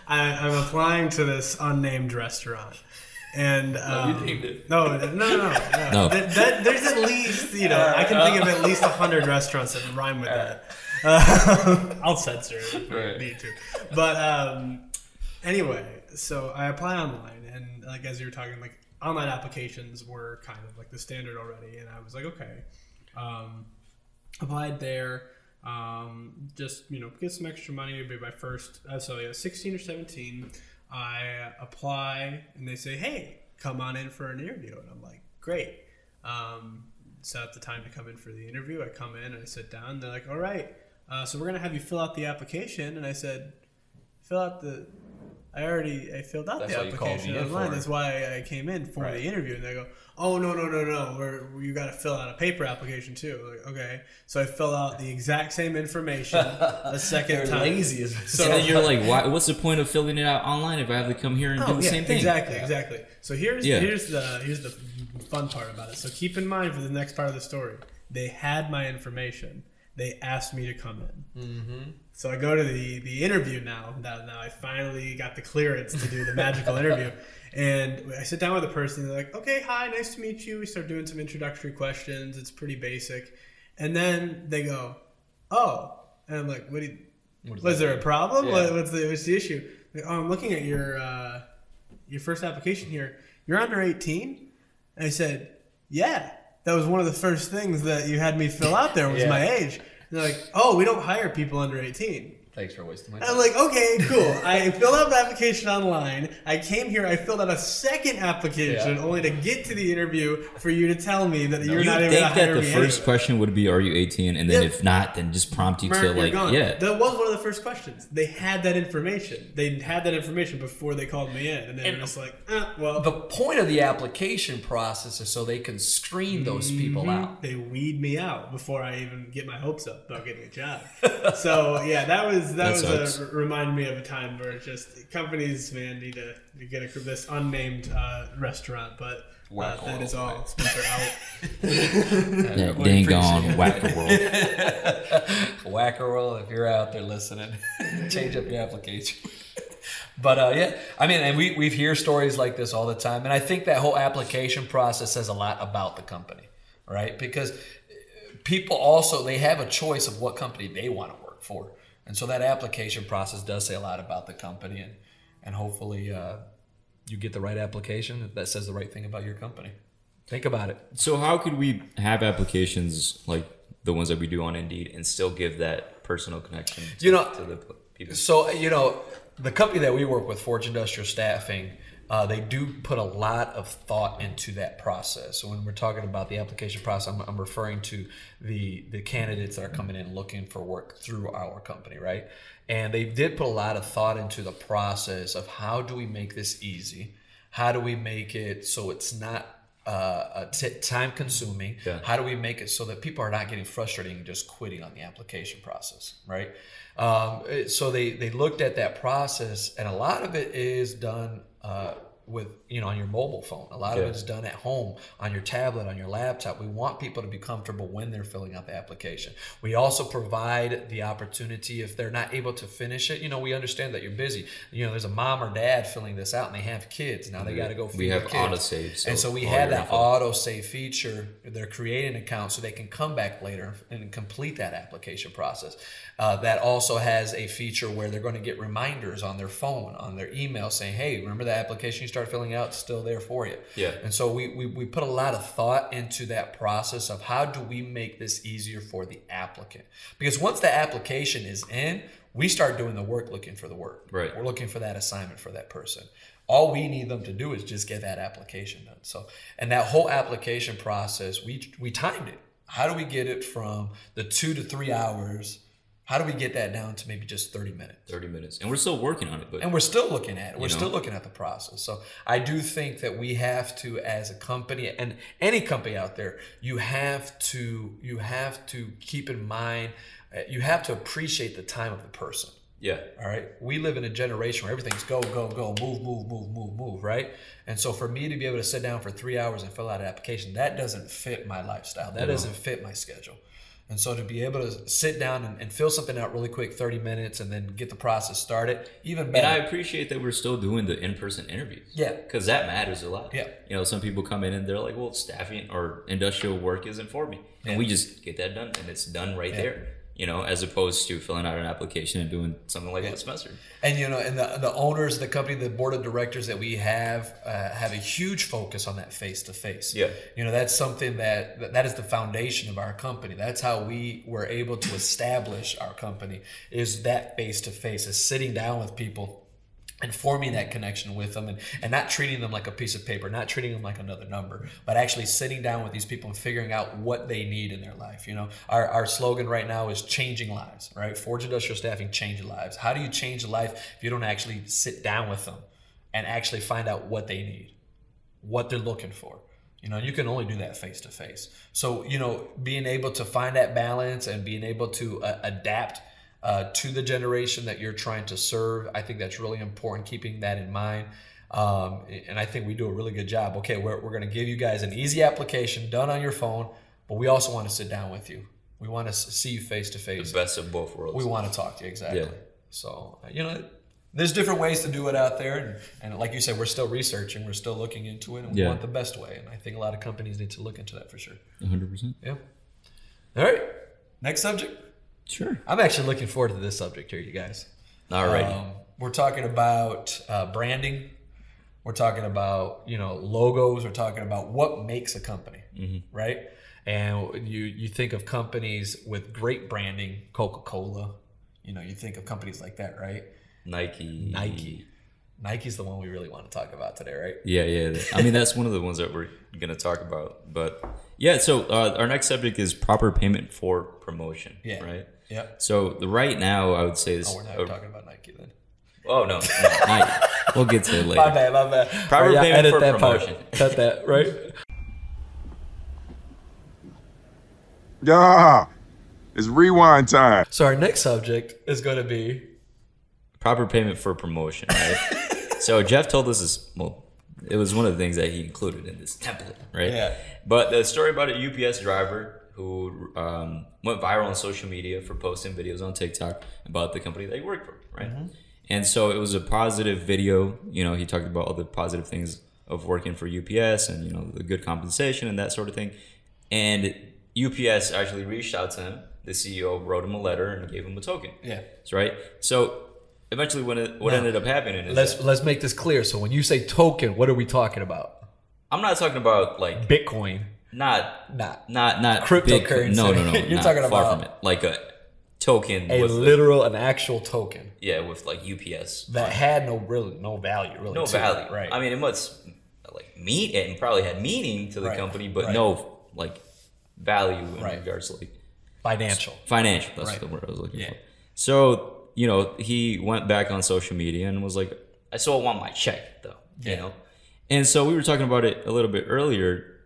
I'm applying to this unnamed restaurant. And um, named it. no, no, no, no. no. No. That- that- there's at least you know I can think of at least hundred restaurants that rhyme with that. Uh, *laughs* I'll censor it if Right. I need to. But um, anyway, so I apply online, and like as you were talking, like online applications were kind of like the standard already, and I was like, okay, um, applied there. Um, just you know, get some extra money. It'd be my first. Uh, so yeah, sixteen or seventeen. I apply, and they say, "Hey, come on in for an interview," and I'm like, "Great." Um, set up the time to come in for the interview. I come in and I sit down. They're like, "All right, uh, so we're gonna have you fill out the application." And I said, "Fill out the." I already I filled out That's the what you called application online. That's why I came in for Right. the interview. And they go, "Oh no no no no, we're, you got to fill out a paper application too." Like, okay, so I fill out the exact same information a second *laughs* time. lazy as *laughs* *laughs* So- and you're like, why, what's the point of filling it out online if I have to come here and oh, do Oh, the yeah, same thing? Exactly, exactly. So here's Yeah. here's the here's the fun part about it. So keep in mind for the next part of the story, they had my information. They asked me to come in. Mm-hmm. So I go to the the interview now. Now, now I finally got the clearance to do the magical interview. *laughs* And I sit down with the person. They're like, "Okay, hi, nice to meet you." We start doing some introductory questions. It's pretty basic, and then they go, "Oh," and I'm like, "What? Do you, was there a problem? Yeah. What, what's the what's the issue? Like, oh, I'm looking at your uh, your first application here. You're under 18. And I said, yeah. That was one of the first things that you had me fill out there was Yeah. my age. And they're like, oh, we don't hire people under 18. Thanks for wasting my time. I'm like, okay, cool. I filled out the application online. I came here. I filled out a second application Yeah. only to get to the interview for you to tell me that you're You not would even think going to that hire the me first anyway. question would be, "Are you 18?" and then Yeah. if not, then just prompt you Mark, to like, gone. yeah, That was one of the first questions. They had that information. They had that information before they called me in, and they were just like, eh, well, the point of the application process is so they can screen those people out. they weed me out before I even get my hopes up about getting a job. *laughs* so yeah, that was that, That was sucks. a, reminded me of a time where just companies, man, need to, to get a, this unnamed uh, restaurant, but uh, that is all. Spencer out. *laughs* yeah, we dang appreciate gone, it. *laughs* Wacker Warrel. If you're out there listening, *laughs* change up your application. But uh, yeah, I mean, and we we hear stories like this all the time, and I think that whole application process says a lot about the company, right? Because people also they have a choice of what company they want to work for, and so that application process does say a lot about the company, and and hopefully, uh, you get the right application that says the right thing about your company. Think about it. So how could we have applications like the ones that we do on Indeed and still give that personal connection? To, You know, to the people. So you know, the company that we work with, Forge Industrial Staffing, uh, they do put a lot of thought into that process. So when we're talking about the application process, I'm, I'm referring to the the candidates that are coming in looking for work through our company, right? And they did put a lot of thought into the process of how do we make this easy? How do we make it so it's not uh, t- time consuming? Yeah. How do we make it so that people are not getting frustrated and just quitting on the application process, right? Um, so they they looked at that process, and a lot of it is done uh, with you know on your mobile phone. A lot of it's done at home on your tablet, on your laptop. We want people to be comfortable when they're filling out the application. We also provide the opportunity if they're not able to finish it. You know, we understand that you're busy. You know, there's a mom or dad filling this out, and they have kids. Now they got to go. We have auto save, so and so we have that auto save feature. They're creating an account so they can come back later and complete that application process. Uh, that also has a feature where they're going to get reminders on their phone, on their email, saying, "Hey, remember that application you started filling out? It's still there for you." Yeah. And so we, we we put a lot of thought into that process of how do we make this easier for the applicant? Because once the application is in, we start doing the work, looking for the work. Right. We're looking for that assignment for that person. All we need them to do is just get that application done. So, and that whole application process, we we timed it. How do we get it from the two to three hours? How do we get that down to maybe just thirty minutes? 30 minutes. And we're still working on it, but and we're still looking at it. We're know? still looking at the process. So I do think that we have to, as a company, and any company out there, you have to you have to keep in mind, uh, you have to appreciate the time of the person. yeah. All right. We live in a generation where everything's go, go, go, move, move, move, move, move, right? And so for me to be able to sit down for three hours and fill out an application, that doesn't fit my lifestyle. That doesn't fit my schedule. And so to be able to sit down and, and fill something out really quick, 30 minutes, and then get the process started, even better. And. I appreciate that we're still doing the in-person interviews. Yeah. Because that matters a lot. Yeah. You know, some people come in and they're like, well, staffing or industrial work isn't for me. And Yeah. we just get that done and it's done right there. You know, as opposed to filling out an application and doing something like what Spencer. And you know, and the the owners, the company, the board of directors that we have uh, have a huge focus on that face to face. Yeah. You know, that's something that that- that is the foundation of our company. That's how we were able to establish our company is that face to face, is sitting down with people and forming that connection with them and, and not treating them like a piece of paper, not treating them like another number, but actually sitting down with these people and figuring out what they need in their life. You know, our, our slogan right now is changing lives, right? Forge Industrial Staffing, change lives. How do you change a life if you don't actually sit down with them and actually find out what they need, what they're looking for? You know, you can only do that face to face. So, you know, being able to find that balance and being able to uh, adapt uh, to the generation that you're trying to serve, I think that's really important, keeping that in mind. Um, and I think we do a really good job. Okay, we're, we're going to give you guys an easy application done on your phone, but we also want to sit down with you. We want to see you face to face. The best of both worlds. We want to talk to you, exactly. Yeah. So, you know, there's different ways to do it out there. And, and like you said, we're still researching, we're still looking into it, and we Yeah. want the best way. And I think a lot of companies need to look into that for sure. 100%. Yeah. All right. Next subject. Sure. I'm actually looking forward to this subject here, you guys. Alrighty. Um, we're talking about uh, branding. We're talking about you know logos. We're talking about what makes a company, right? And you you think of companies with great branding, Coca Cola. You know, you think of companies like that, right? Nike. Nike. Nike's the one we really want to talk about today, right? Yeah, yeah. I mean, that's one of the ones that we're going to talk about. But yeah, so uh, our next subject is proper payment for promotion. Yeah. Right. Yeah. So the right now, I would say this is. Oh, we're not uh, talking about Nike then. oh no, no, Nike. We'll get to it *laughs* later. My bad, my bad. Proper All right, payment edit for that part. promotion. *laughs* Cut that, right? Yeah, it's rewind time. So our next subject is going to be Proper payment for promotion. Right. *laughs* so Jeff told us this. Well, it was one of the things that he included in this template, right? Yeah. But the story about a UPS driver who um, went viral on social media for posting videos on TikTok about the company they work for, right? And so it was a positive video. You know, he talked about all the positive things of working for UPS and you know the good compensation and that sort of thing. And UPS actually reached out to him. The CEO wrote him a letter and gave him a token. yeah. That's right. So eventually, what it, what Now, ended up happening is Let's let's make this clear. So when you say token, what are we talking about? I'm not talking about like Bitcoin, not not not not Cryptocurrency. Big, no, no, no. *laughs* You're talking far about- from it. Like a token a literal, an actual token yeah, with like UPS. that had no real no value, really. no to it, value. right? I mean, it must like mean and probably had meaning to the Right, company, but right. no like value in Right. regards to like financial. financial. That's the word I was looking Yeah. for. So you know, he went back on social media and was like, "I still want my check, though." You know, and so we were talking about it a little bit earlier.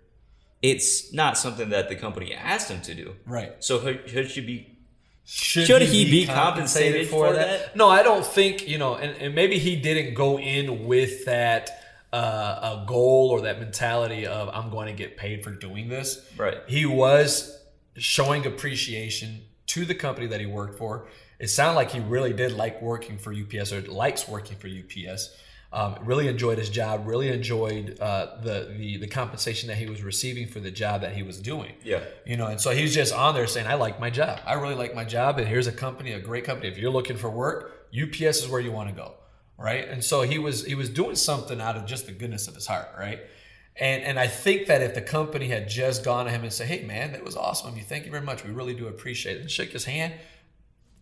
It's not something that the company asked him to do. Right. So should should be Should, Should he be compensated for that? No, I don't think you know, and, and maybe he didn't go in with that uh, a goal or that mentality of I'm going to get paid for doing this. Right. He was showing appreciation to the company that he worked for. It sounded like he really did like working for UPS or likes working for UPS. Um, really enjoyed his job. Really enjoyed uh, the, the the compensation that he was receiving for the job that he was doing. Yeah. You know, and so he's just on there saying, "I like my job. I really like my job, and here's a company, a great company. If you're looking for work, UPS is where you want to go, right?" And so he was he was doing something out of just the goodness of his heart, right? And and I think that if the company had just gone to him and said, "Hey, man, that was awesome of you. Thank you very much. We really do appreciate it," and shook his hand,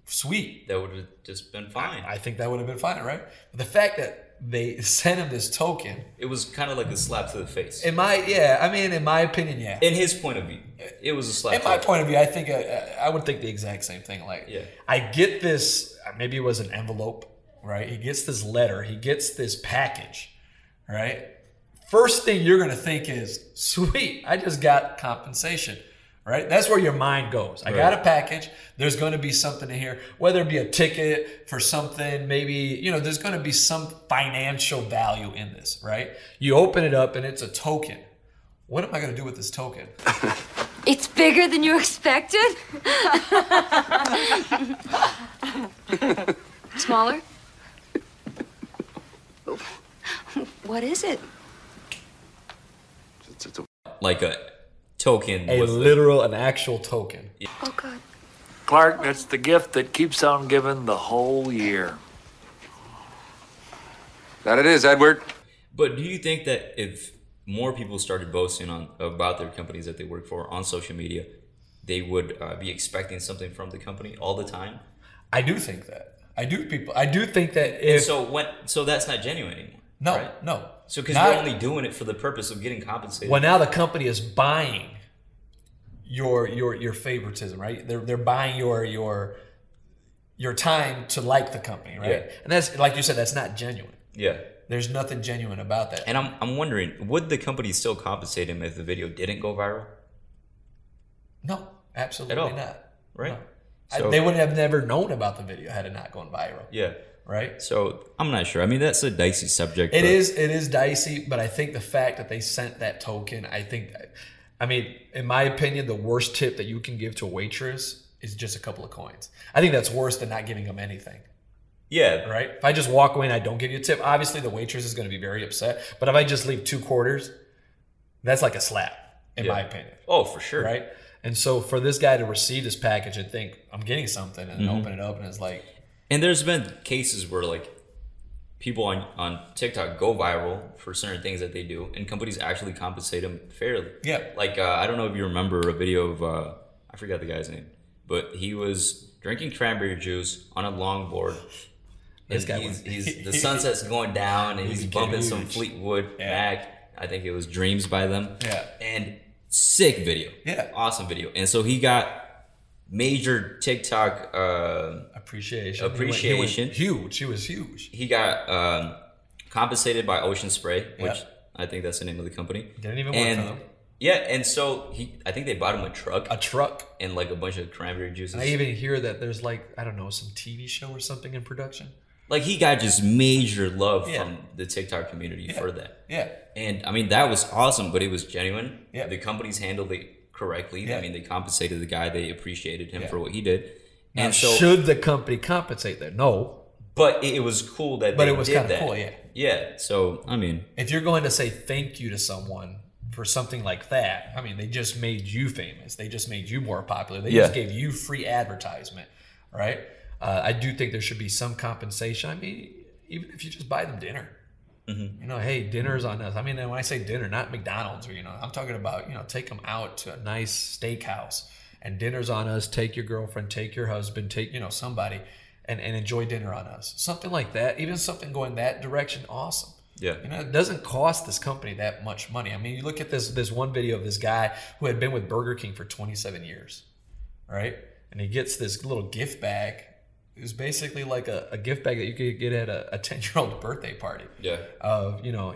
sweet. that would have just been fine. I think that would have been fine, right? But the fact that they *laughs* sent him this token, It was kind of like a slap to the face. in my yeah, I mean, in my opinion, yeah. In his point of view, it was a slap. in to my point of view, I think uh, I would think the exact same thing. Like, Yeah. I get this. Maybe it was an envelope, right? He gets this letter. He gets this package, right? First thing you're gonna think is, "Sweet, I just got compensation." Right? That's where your mind goes. I got a package. There's going to be something in here, whether it be a ticket for something, maybe, you know, there's going to be some financial value in this, right? You open it up and it's a token. What am I going to do with this token? *laughs* It's bigger than you expected? *laughs* Smaller? What is it? like a token. A with literal, an actual token. Oh, God. Clark, that's the gift that keeps on giving the whole year. That it is, Edward. But do you think that if more people started boasting on about their companies that they work for on social media, they would uh, be expecting something from the company all the time? I do think that. I do people. I do think that if so when so that's not genuine anymore. no, right? no. So because you're only doing it for the purpose of getting compensated. well, now the company is buying your your your favoritism, right? They're they're buying your your your time to like the company, right? Yeah. And that's like you said, that's not genuine. yeah. There's nothing genuine about that. And I'm I'm wondering, would the company still compensate him if the video didn't go viral? no, absolutely not. Right. No. I- they wouldn't have never known about the video had it not gone viral, Yeah. Right? So I'm not sure. I mean, that's a dicey subject. It is it is dicey, but I think the fact that they sent that token, I think, I mean, in my opinion, the worst tip that you can give to a waitress is just a couple of coins. I think that's worse than not giving them anything, Yeah. right? If I just walk away and I don't give you a tip, obviously the waitress is going to be very upset. But if I just leave two quarters, that's like a slap, in my opinion, Oh, for sure. right? And so for this guy to receive this package and think I'm getting something, and Mm-hmm. open it up and it's like, And there's been cases where like people on on TikTok go viral for certain things that they do, and companies actually compensate them fairly. Yeah. Like uh, I don't know if you remember a video of uh, I forgot the guy's name, but he was drinking cranberry juice on a longboard. *laughs* This guy he's, he's the *laughs* sunset's going down, and He he's bumping some. Fleetwood Yeah. Mac. I think it was Dreams by them. Yeah. And sick video. Yeah. Awesome video. And so he got major TikTok. Uh, appreciation. He went- he went Appreciation. huge. He was huge. he got um, compensated by Ocean Spray, which Yeah. I think that's the name of the company. Didn't even work and, for them. Yeah, and so he, I think they bought him a truck A truck. and like a bunch of cranberry juices. I even hear that there's like I don't know some TV show or something in production. like he got just major love Yeah. from the TikTok community for that. Yeah, And I mean that was awesome, but it was genuine. Yeah. The companies handled it correctly. Yeah. I mean they compensated the guy, they appreciated him Yeah. for what he did. Now, and so should the company compensate that? No. but it, was cool that But it was kinda cool, yeah. Yeah. So I mean If you're going to say thank you to someone for something like that, I mean, they just made you famous. They just made you more popular. They just gave you free advertisement, right? Uh, I do think there should be some compensation. I mean, even if you just buy them dinner, Mm-hmm. you know, hey, dinner's on us. I mean, when I say dinner, not McDonald's or you know, I'm talking about you know, take them out to a nice steakhouse and dinner's on us. Take your girlfriend, take your husband, take you know somebody, and and enjoy dinner on us. Something like that. Even something going that direction, awesome. Yeah. You know, it doesn't cost this company that much money. I mean, you look at this this one video of this guy who had been with Burger King for 27 years, right? And he gets this little gift bag. It was basically like a, a gift bag that you could get at a *laughs* 10 year old birthday party. Yeah. Of, you know,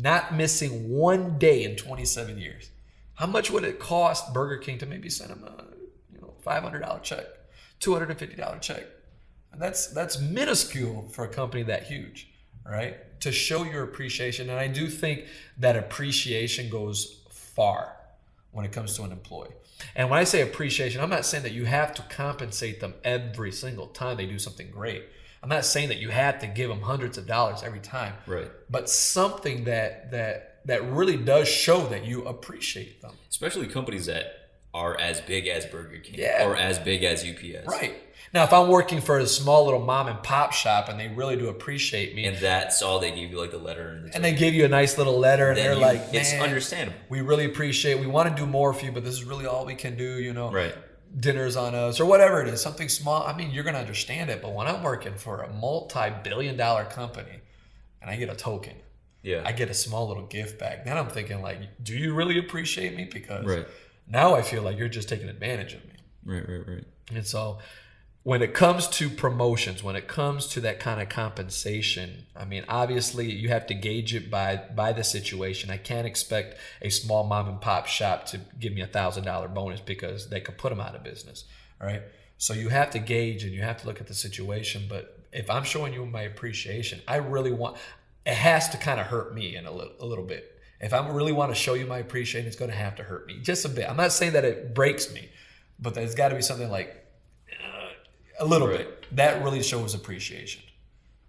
not missing one day in 27 years. How much would it cost Burger King to maybe send him a, you know, $500 check, $250 check? And that's that's minuscule for a company that huge, right? To show your appreciation, and I do think that appreciation goes far when it comes to an employee. And when I say appreciation, I'm not saying that you have to compensate them every single time they do something great. I'm not saying that you have to give them hundreds of dollars every time. Right. But something that that that really does show that you appreciate them. Especially companies that are as big as Burger King Yeah. or as big as UPS. Right. Now, if I'm working for a small little mom and pop shop and they really do appreciate me, And that's all they give you, like the letter and the and they give you a nice little letter and they're you- like, it's understandable." We really appreciate. We want to do more for you, but this is really all we can do. You know, Right. Dinners on us or whatever it is, something small. I mean, you're gonna understand it. But when I'm working for a multi-billion-dollar company and I get a token, Yeah. I get a small little gift bag. Then I'm thinking like, do you really appreciate me? Because Right. Now I feel like you're just taking advantage of me. right, right, right. And so when it comes to promotions, when it comes to that kind of compensation, I mean, obviously you have to gauge it by by the situation. I can't expect a small mom and pop shop to give me a thousand dollar bonus because they could put them out of business, All right. So you have to gauge and you have to look at the situation. But if I'm showing you my appreciation, I really want it has to kind of hurt me in a little, a little bit. If I really want to show you my appreciation, it's going to have to hurt me just a bit. I'm not saying that it breaks me, but there's got to be something like a little Right. bit. That really shows appreciation.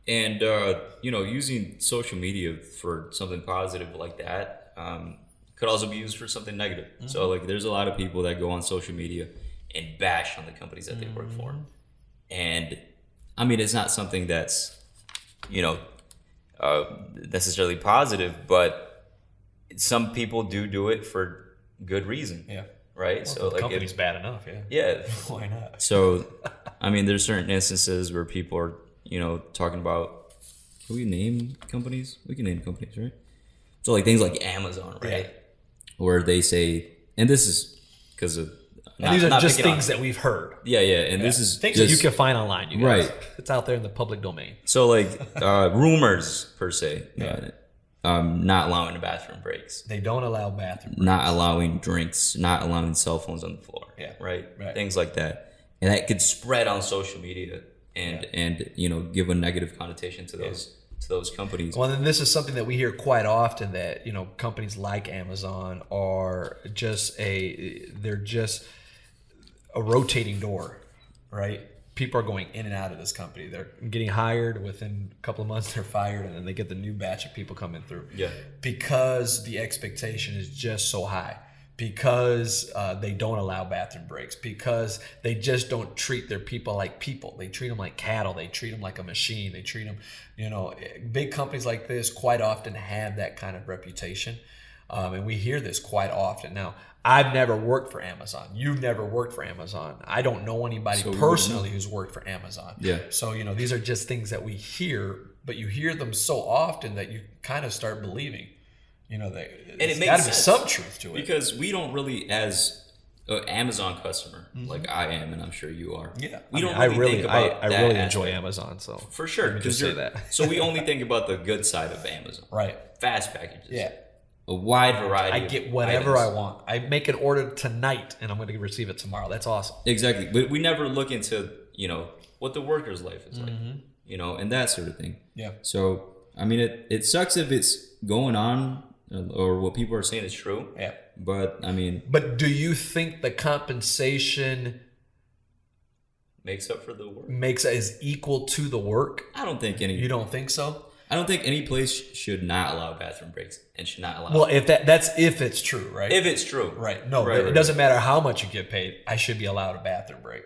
And uh, you know, using social media for something positive like that um, could also be used for something negative. Mm-hmm. So, like, there's a lot of people that go on social media and bash on the companies that they work for, Mm-hmm. and I mean, it's not something that's you know uh, necessarily positive, but some people do do it for good reason. Yeah. Right. so, like, company's bad enough. Yeah. yeah, *laughs* Why not? so, I mean, there's certain instances where people are, you know, talking about. Can we name companies? We can name companies, right? So, like things like Amazon, right? Yeah. Where they say, and this is because of. And these are just things that we've heard. Yeah, yeah, and this is Things just, that you can find online. You guys. Right. It's out there in the public domain. So, like uh, rumors per se, Yeah. uh, um, not allowing the bathroom breaks, They don't allow bathroom. not allowing drinks, not allowing cell phones on the floor. Yeah. Right. Right. Things like that, and that could spread on social media and and you know give a negative connotation to those to those companies. Well, and this is something that we hear quite often that you know companies like Amazon are just a they're just a rotating door, right? People are going in and out of this company. They're getting hired within a couple of months. *laughs* They're fired, and then they get the new batch of people coming through. Yeah. because the expectation is just so high. Because uh, they don't allow bathroom breaks. Because they just don't treat their people like people. They treat them like cattle. They treat them like a machine. They treat them, you know, big companies like this quite often have that kind of reputation. Um, and we hear this quite often. Now, I've never worked for Amazon. You've never worked for Amazon. I don't know anybody So personally who's worked for Amazon. Yeah. So, you know, these are just things that we hear, but you hear them so often that you kind of start believing, you know, that and it makes got sense some truth to it. because we don't really as an Amazon customer like I am, and I'm sure you are. Mm-hmm. yeah, we I don't mean, I really, really, think I, about I that really enjoy Amazon. So for sure. Let me just 'cause say that. so we only *laughs* think about the good side of Amazon, right. fast packages. Yeah. A wide variety. I get whatever I want. I make an order tonight and I'm going to receive it tomorrow. That's awesome. Exactly, but we never look into you know what the worker's life is like, you know, and that sort of thing. Mm-hmm. Yeah. So I mean, it it sucks if it's going on uh, or what people are saying is true. Yeah. But I mean, But do you think the compensation makes up for the work. makes is equal to the work? I don't think any. You don't think so? I don't think any place should not allow bathroom breaks and should not allow. Well, if that that's if it's true, right? if it's true, Right. No, Right, it right, doesn't matter how much you get paid. I should be allowed a bathroom break.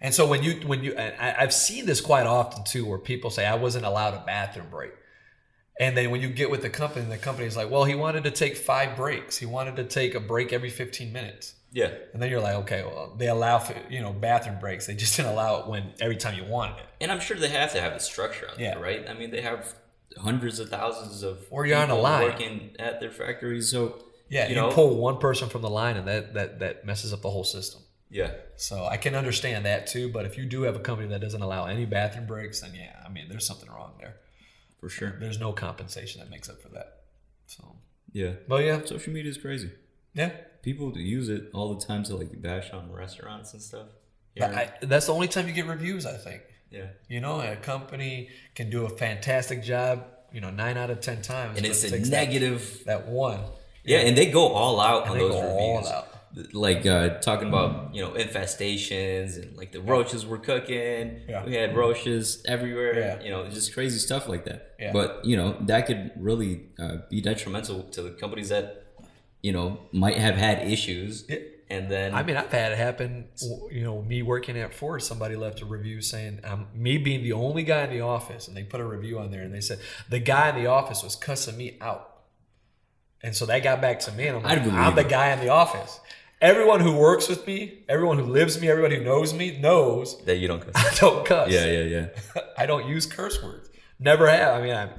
And so when you when you and I, I've seen this quite often too, where people say I wasn't allowed a bathroom break, and then when you get with the company, the company's like, well, he wanted to take five breaks. He wanted to take a break every 15 minutes. Yeah. And then you're like, okay, well, they allow for, you know bathroom breaks. They just didn't allow it when every time you wanted it. And I'm sure they have to have a structure on Yeah. there, right? I mean, they have hundreds of thousands of Or you're on a people line. working at their factories. So Yeah, you you, know, pull one person from the line, and that that that messes up the whole system. yeah, So I can understand that too. But if you do have a company that doesn't allow any bathroom breaks, then yeah, I mean, there's something wrong there. for sure. There's no compensation that makes up for that. So, Yeah, but yeah, social media is crazy. yeah. People use it all the time to like bash on restaurants and stuff. Yeah, I, that's the only time you get reviews. I think. Yeah. You know, a company can do a fantastic job. You know, nine out of ten times, And it's it a takes that- negative. That, one. Yeah, and they go all out on they those go all reviews. out. Like uh, talking about you know infestations and like the roaches were cooking. Yeah. We had roaches everywhere. Yeah. You know, just crazy stuff like that. Yeah. But you know that could really uh, be detrimental to the companies that you know might have had issues. Yeah. And then I mean, I've had it happen. You know, me working at Ford, somebody left a review saying, um, me being the only guy in the office, and they put a review on there, and they said the guy in the office was cussing me out, and so that got back to me, and I'm like, I'm the guy in the office. Everyone who works with me, everyone who lives me, everybody who knows me knows that you don't. Cuss. *laughs* I don't cuss. yeah, yeah, yeah. *laughs* I don't use curse words. Never have. I mean, I,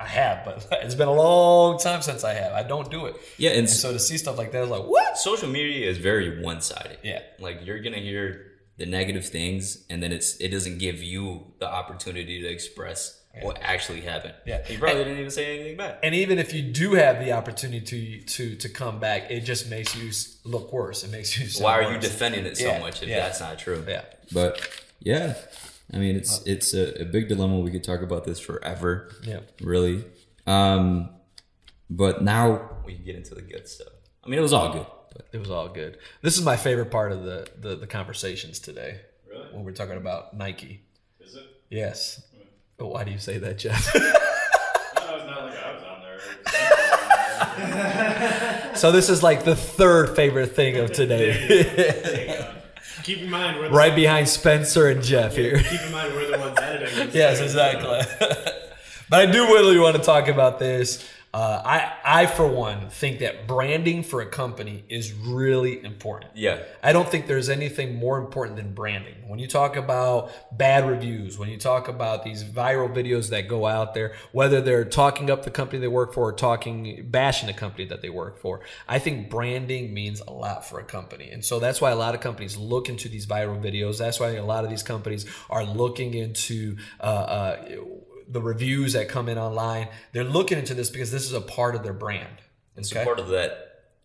I have, but *laughs* it's been a long time since I have. I don't do it. Yeah, and And so to see stuff like that, I was like, what? social media is very one sided. Yeah. Like you're gonna hear the negative things, and then it's it doesn't give you the opportunity to express what actually happened. Yeah. You probably And- didn't even say anything back. And even if you do have the opportunity to to to come back, it just makes you look worse. It makes you. Why are you defending it so Yeah, much if yeah. that's not true? Yeah. But yeah, I mean it's it's a, a big dilemma. We could talk about this forever. Yeah. Really. Um, but now we can get into the good stuff. I mean, it was all good. But It was all good. This is my favorite part of the the, the conversations today. Really? When we're talking about Nike. Is it? Yes. But why do you say that, Jeff? *laughs* No, it's not like I was on there. *laughs* so this is like the third favorite thing of *laughs* today. Keep in mind, we're the, right behind Spencer and Jeff here. keep in mind we're the ones editing. yes, exactly. *laughs* but I do really want to talk about this. Uh, I, I for one, think that branding for a company is really important. yeah, I don't think there's anything more important than branding. When you talk about bad reviews, when you talk about these viral videos that go out there, whether they're talking up the company they work for or talking bashing the company that they work for, I think branding means a lot for a company. And so that's why a lot of companies look into these viral videos. That's why a lot of these companies are looking into uh, uh, the reviews that come in online. They're looking into this because this is a part of their brand. it's okay? a part of that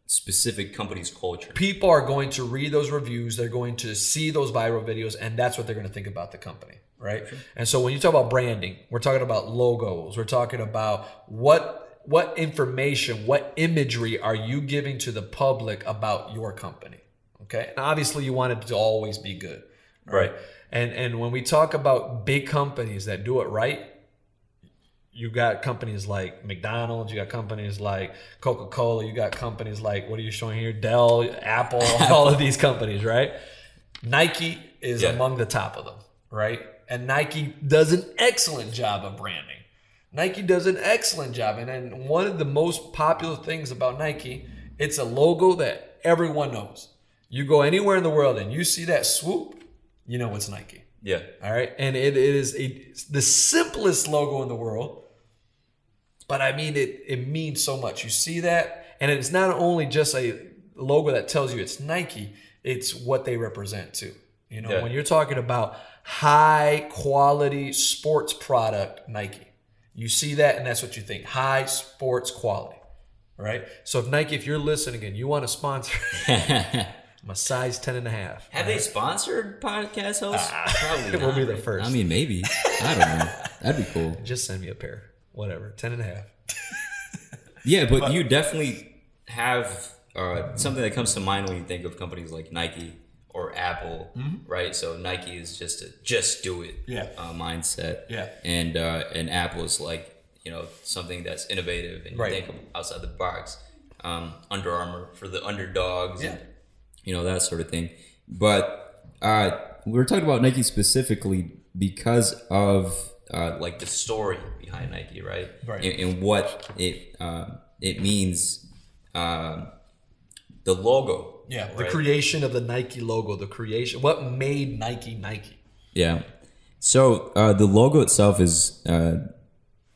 specific company's culture. people are going to read those reviews they're going to see those viral videos and that's what they're going to think about the company right and so when you talk about branding we're talking about logos we're talking about what what information what imagery are you giving to the public about your company okay and obviously you want it to always be good right and and when we talk about big companies that do it right you got companies like McDonald's, you got companies like Coca Cola, you got companies like what are you showing here? Dell, Apple, *laughs* all of these companies, right? Nike is Yeah. among the top of them, right? And Nike does an excellent job of branding. Nike does an excellent job. And then one of the most popular things about Nike, it's a logo that everyone knows. You go anywhere in the world and you see that swoop, you know it's Nike. Yeah, All right, and it, it is a, the simplest logo in the world, but I mean it. It means so much. You see that, and it's not only just a logo that tells you it's Nike. It's what they represent too. You know, Yeah. when you're talking about high quality sports product, Nike, you see that, and that's what you think: high sports quality. Right. So if Nike, if you're listening and you want to sponsor, *laughs* *laughs* I'm a size 10 and a half. have they sponsored podcast hosts? Probably We'll be the right? first. I mean, maybe. I don't know. That'd be cool. *laughs* Just send me a pair. Whatever. 10 and a half. *laughs* Yeah, but, you definitely have uh, something that comes to mind when you think of companies like Nike or Apple, right? So Nike is just a just do it Mm-hmm. Yeah. uh, mindset, Yeah. and uh, and Apple is like you know something that's innovative and you Right. think outside the box. Um, Under Armour for the underdogs, and, Yeah. You know that sort of thing. But uh, we were talking about Nike specifically because of uh, like the story behind Nike, right? Right. And, and what it uh, it means. Um, the logo. Yeah, the creation of the Nike logo, the creation, what made Nike Nike? Yeah. So uh, the logo itself is, uh,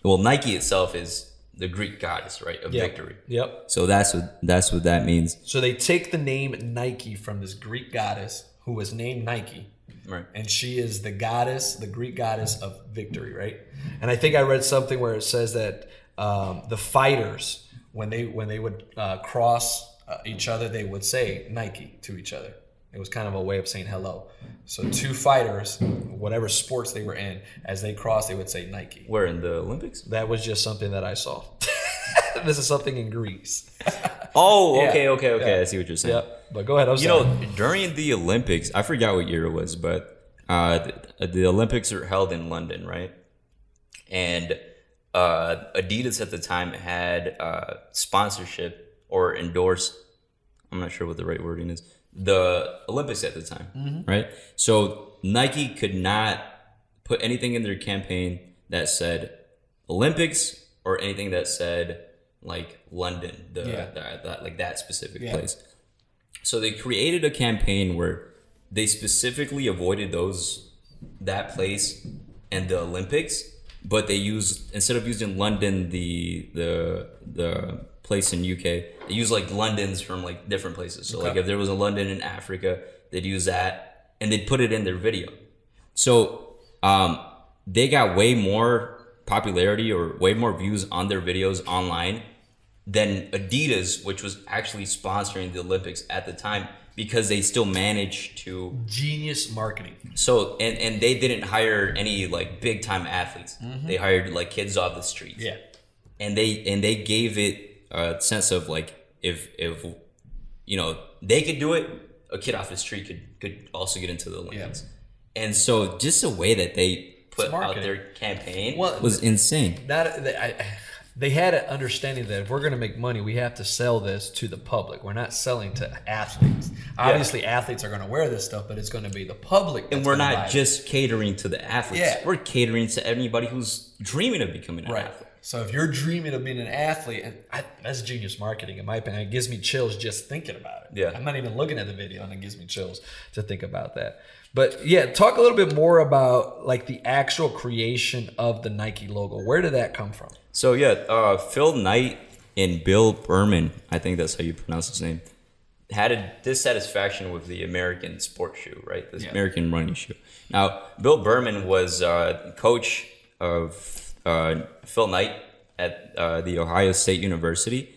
well, Nike itself is the Greek goddess, right, of Yep. victory. Yep. So that's what that's what that means. So they take the name Nike from this Greek goddess who was named Nike, Right. and she is the goddess, the Greek goddess of victory, right? And I think I read something where it says that um, the fighters, when they when they would uh, cross uh, each other, they would say Nike to each other. It was kind of a way of saying hello. So two fighters, whatever sports they were in, as they crossed, they would say Nike. Where in the Olympics? That was just something that I saw. *laughs* this is something in Greece. *laughs* Oh, Yeah. okay, okay, okay. Yeah. I see what you're saying. Yep. But go ahead. I'm You sorry. know, during the Olympics, I forgot what year it was, but uh, the, the Olympics are held in London, right? And uh, Adidas at the time had uh, sponsorship or endorsed. I'm not sure what the right wording is. The Olympics at the time, mm-hmm. right? So Nike could not put anything in their campaign that said Olympics or anything that said like London, the, Yeah. the- that like that specific Yeah. place. So they created a campaign where they specifically avoided those that place and the Olympics, but they used instead of using London, the the the place in UK, they use like Londons from like different places. So like if there was a London in Africa, they'd use that and they'd put it in their video. So um, they got way more popularity or way more views on their videos online than Adidas, which was actually sponsoring the Olympics at the time, because they still managed to. Genius marketing. So and and they didn't hire any like big time athletes. They hired like kids off the streets. Yeah. and they and they gave it a sense of like if if you know they could do it, a kid off the street could could also get into the Olympics. And so just the way that they put out their campaign Well, was insane. That they, I, they had an understanding that if we're going to make money, we have to sell this to the public. We're not selling to athletes. Obviously, athletes are going to wear this stuff, but it's going to be the public. And we're not it. just catering to the athletes. Yeah. We're catering to anybody who's dreaming of becoming an right. athlete. So if you're dreaming of being an athlete, and I, that's genius marketing in my opinion. It gives me chills just thinking about it. Yeah. I'm not even looking at the video, and it gives me chills to think about that. But yeah, talk a little bit more about like the actual creation of the Nike logo. Where did that come from? So yeah, uh, Phil Knight and Bill Berman, I think that's how you pronounce his name, had a dissatisfaction with the American sports shoe, right? This Yeah. American running shoe. Now, Bill Berman was uh, coach of uh, Phil Knight at uh, the Ohio State University,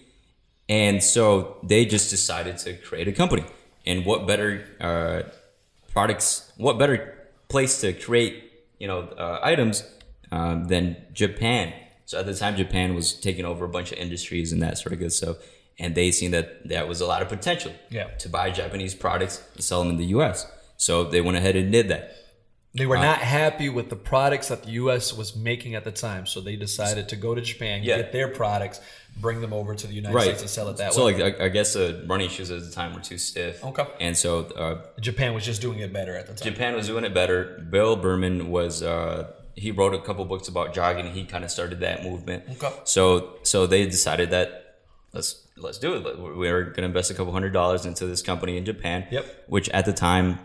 and so they just decided to create a company. And what better uh, products? What better place to create you know uh, items um, than Japan? So at the time, Japan was taking over a bunch of industries and that sort of good stuff, and they seen that that was a lot of potential Yeah. to buy Japanese products and sell them in the U.S. So they went ahead and did that. They were not happy with the products that the U.S. was making at the time, so they decided to go to Japan, Yeah. get their products, bring them over to the United States, and sell it that so way. So, like I, I guess the running shoes at the time were too stiff. Okay. And so uh, Japan was just doing it better at the time. Japan was doing it better. Bill Berman was uh, he wrote a couple books about jogging. He kind of started that movement. Okay. So so they decided that let's let's do it. We're going to invest a couple hundred dollars into this company in Japan. Yep. Which at the time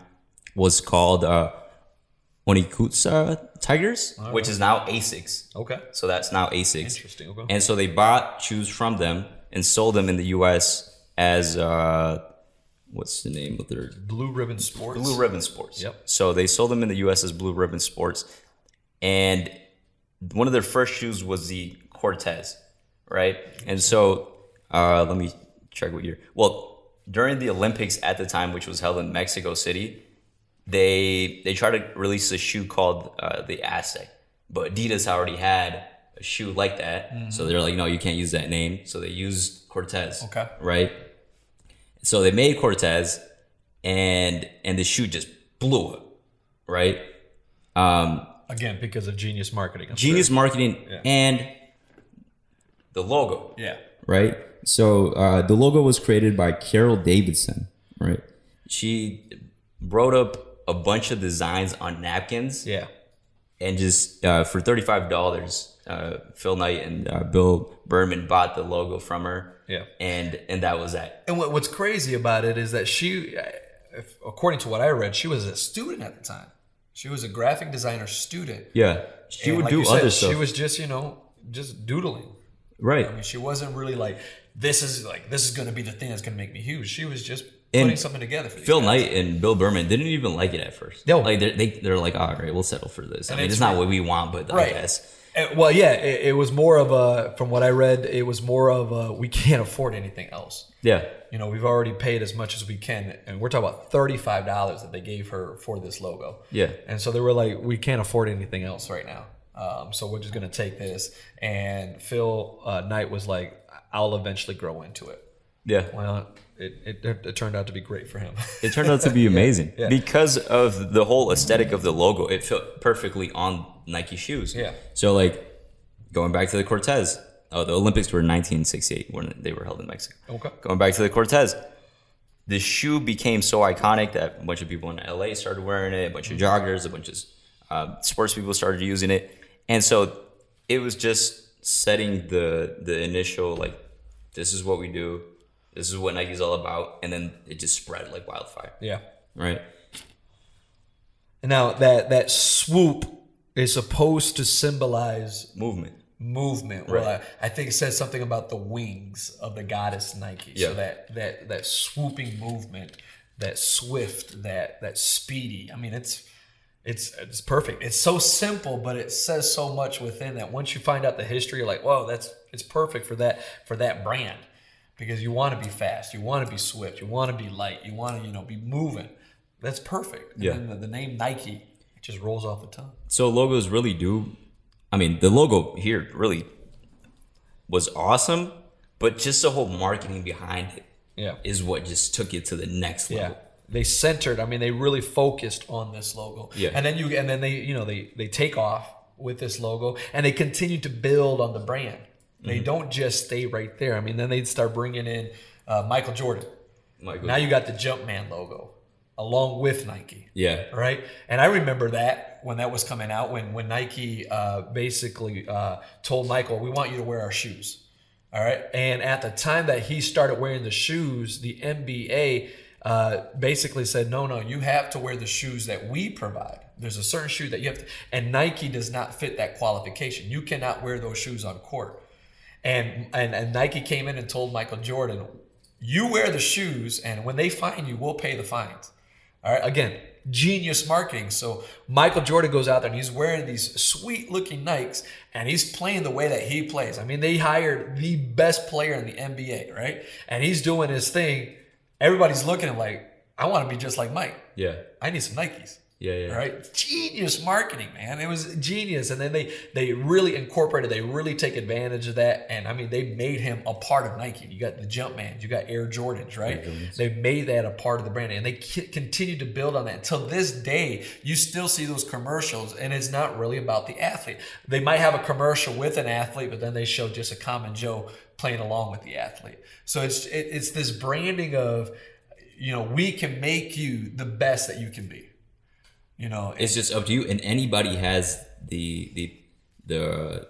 was called uh, Onikutsu Tigers, which is now Asics. Okay. So that's now Asics. Interesting, okay. And so they bought shoes from them and sold them in the U.S. as uh, what's the name of their Blue Ribbon Sports. Blue Ribbon Sports. Yep. So they sold them in the U.S. as Blue Ribbon Sports, and one of their first shoes was the Cortez, right? And so uh, let me check what year. Well, during the Olympics at the time, which was held in Mexico City, they they tried to release a shoe called uh, the Aztec, but Adidas already had a shoe like that, so they're like, no, you can't use that name. So they used Cortez. Okay. Right. So they made Cortez, and and the shoe just blew up, right? Um, Again, because of genius marketing. I'm genius sure. marketing Yeah. and the logo, Yeah. right? So uh, the logo was created by Carol Davidson, right? She wrote up a a bunch of designs on napkins Yeah. and just uh, for thirty five dollars, uh, Phil Knight and uh, Bill Berman bought the logo from her. Yeah. and and that was that. And what, what's crazy about it is that she, if, according to what I read, she was a student at the time. She was a graphic designer student. Yeah, she And would like do you said, other stuff. She was just, you know, just doodling. right. I mean, she wasn't really like, this is like, this is going to be the thing that's going to make me huge. She was just And putting something together for Phil guys. Knight and Bill Berman didn't even like it at first. No. like they're, they they're like, all right, we'll settle for this. I mean, it's it's not what we want, but I Right. guess. Uh, Well, yeah, it, it was more of a, from what I read, it was more of a, we can't afford anything else. Yeah, You know, we've already paid as much as we can, and we're talking about thirty-five dollars that they gave her for this logo. Yeah. and so they were like, we can't afford anything else right now, um, so we're just gonna take this. And Phil uh, Knight was like, I'll eventually grow into it. yeah. Well, it, it, it turned out to be great for him. It turned out to be *laughs* amazing yeah. because of the whole aesthetic of the logo. It fit perfectly on Nike shoes. Yeah. So like going back to the Cortez. Oh, the Olympics were 1968 when they were held in Mexico. Okay. Going back to the Cortez. The shoe became so iconic that a bunch of people in LA started wearing it. A bunch of joggers, a bunch of uh, sports people started using it, and so it was just setting the the initial like, this is what we do, this is what Nike's all about, and then it just spread like wildfire. yeah. Right. Now that that swoop is supposed to symbolize Movement. movement. Right. Well, I, I think it says something about the wings of the goddess Nike. Yeah. So that that that swooping movement, that swift, that that speedy. I mean, it's it's it's perfect. It's so simple, but it says so much within that. Once you find out the history, you're like, whoa, that's it's perfect for that for that brand because you want to be fast, you want to be swift, you want to be light, you want to you know be moving. That's perfect. And Yeah. then the, the name Nike it just rolls off the tongue. So logos really do. I mean, the logo here really was awesome, but just the whole marketing behind it Yeah. is what just took it to the next level. Yeah. They centered. I mean, they really focused on this logo. Yeah. And then you and then they you know they they take off with this logo and they continue to build on the brand. They Mm-hmm. don't just stay right there. I mean, then they'd start bringing in uh, Michael Jordan. Michael- Now you got the Jumpman logo along with Nike. yeah. Right, and I remember that when that was coming out, when when Nike uh, basically uh, told Michael, "We want you to wear our shoes." All right, and at the time that he started wearing the shoes, the NBA uh, basically said, "No, no, you have to wear the shoes that we provide." There's a certain shoe that you have to, and Nike does not fit that qualification. You cannot wear those shoes on court. And, and and Nike came in and told Michael Jordan, "You wear the shoes, and when they fine you, we'll pay the fines." All right, again, genius marketing. So Michael Jordan goes out there and he's wearing these sweet looking Nikes, and he's playing the way that he plays. I mean, they hired the best player in the NBA, right? And he's doing his thing. Everybody's looking at him like, "I want to be just like Mike. Yeah. I need some Nikes." Yeah. Yeah. Right, genius marketing, man. It was genius, and then they they really incorporated. They really take advantage of that, and I mean, they made him a part of Nike. You got the Jumpman, you got Air Jordans, right? They made that a part of the brand, and they c- continue to build on that until this day. You still see those commercials, and it's not really about the athlete. They might have a commercial with an athlete, but then they show just a common Joe playing along with the athlete. So it's it, it's this branding of, you know, we can make you the best that you can be. You know, It's just up to you, and anybody has the the the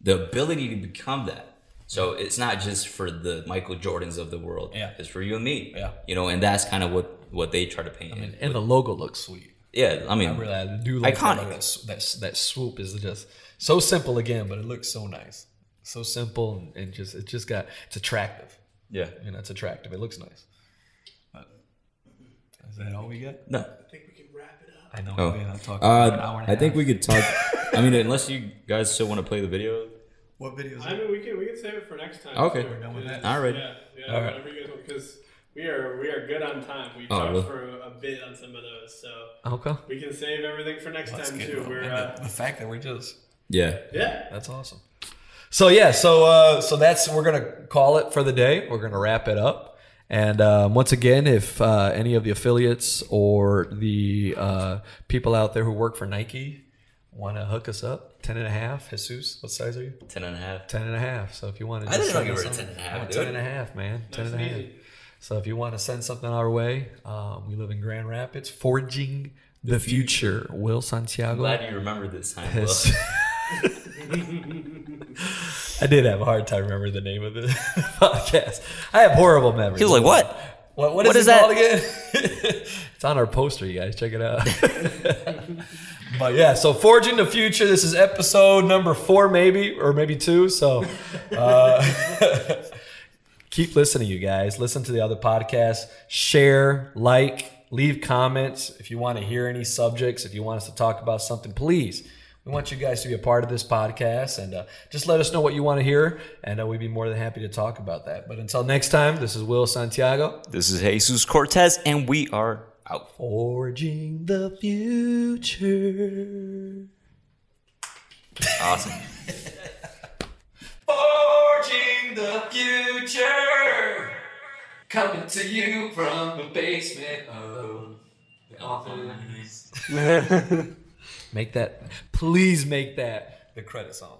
the ability to become that. So it's not just for the Michael Jordans of the world. Yeah. It's for you and me. Yeah. You know, and that's kind of what what they try to paint. in. and the logo looks sweet. yeah. I mean, I really I do like Iconic. That, that, that, that swoop is just so simple again, but it looks so nice, so simple and, and just it just got it's attractive. yeah. You know, it's attractive. It looks nice. But is that all we got? No. I think we can wrap it up. I know. Oh. man, I'm talking for an hour Uh, and a I think we could talk. *laughs* I mean, unless you guys still want to play the video. What videos? I mean, we can we can save it for next time. Okay. too. We're done with that? All right. Yeah, yeah. All right. Whatever you guys want, because we are we are good on time. We Oh, talked really? for a bit on some of those, so Okay. we can save everything for next Let's time too. We're uh, the, the fact that we just Yeah. yeah. That's awesome. So yeah, so uh, so that's we're gonna call it for the day. We're gonna wrap it up. And um, once again, if uh, any of the affiliates or the uh, people out there who work for Nike want to hook us up, 10 and a half. Jesus, what size are you? Ten and a half. 10 and a half. So if you want to I didn't know you were a something- 10 and a half, dude. 10 and a half, man. 10 and a half. So if you want to send something our way, um, we live in Grand Rapids, Forging the future, Will Santiago. Glad you remember this time. *laughs* *laughs* I did have a hard time remembering the name of the *laughs* podcast. I have horrible memories. He was like, "What? What, what What is, is it that?" called again? *laughs* it's on our poster, you guys. Check it out. *laughs* but yeah, so Forging the Future. This is episode number four, maybe, or maybe two. So uh, keep listening, you guys. Listen to the other podcasts. Share, like, leave comments. If you want to hear any subjects, if you want us to talk about something, please. We want you guys to be a part of this podcast and uh, just let us know what you want to hear, and uh, we'd be more than happy to talk about that. But until next time, this is Will Santiago. This is Jesus Cortes, and we are out. Forging the future. Awesome. *laughs* Forging the future. Coming to you from the basement of the office. *laughs* make that, please make that the credit song.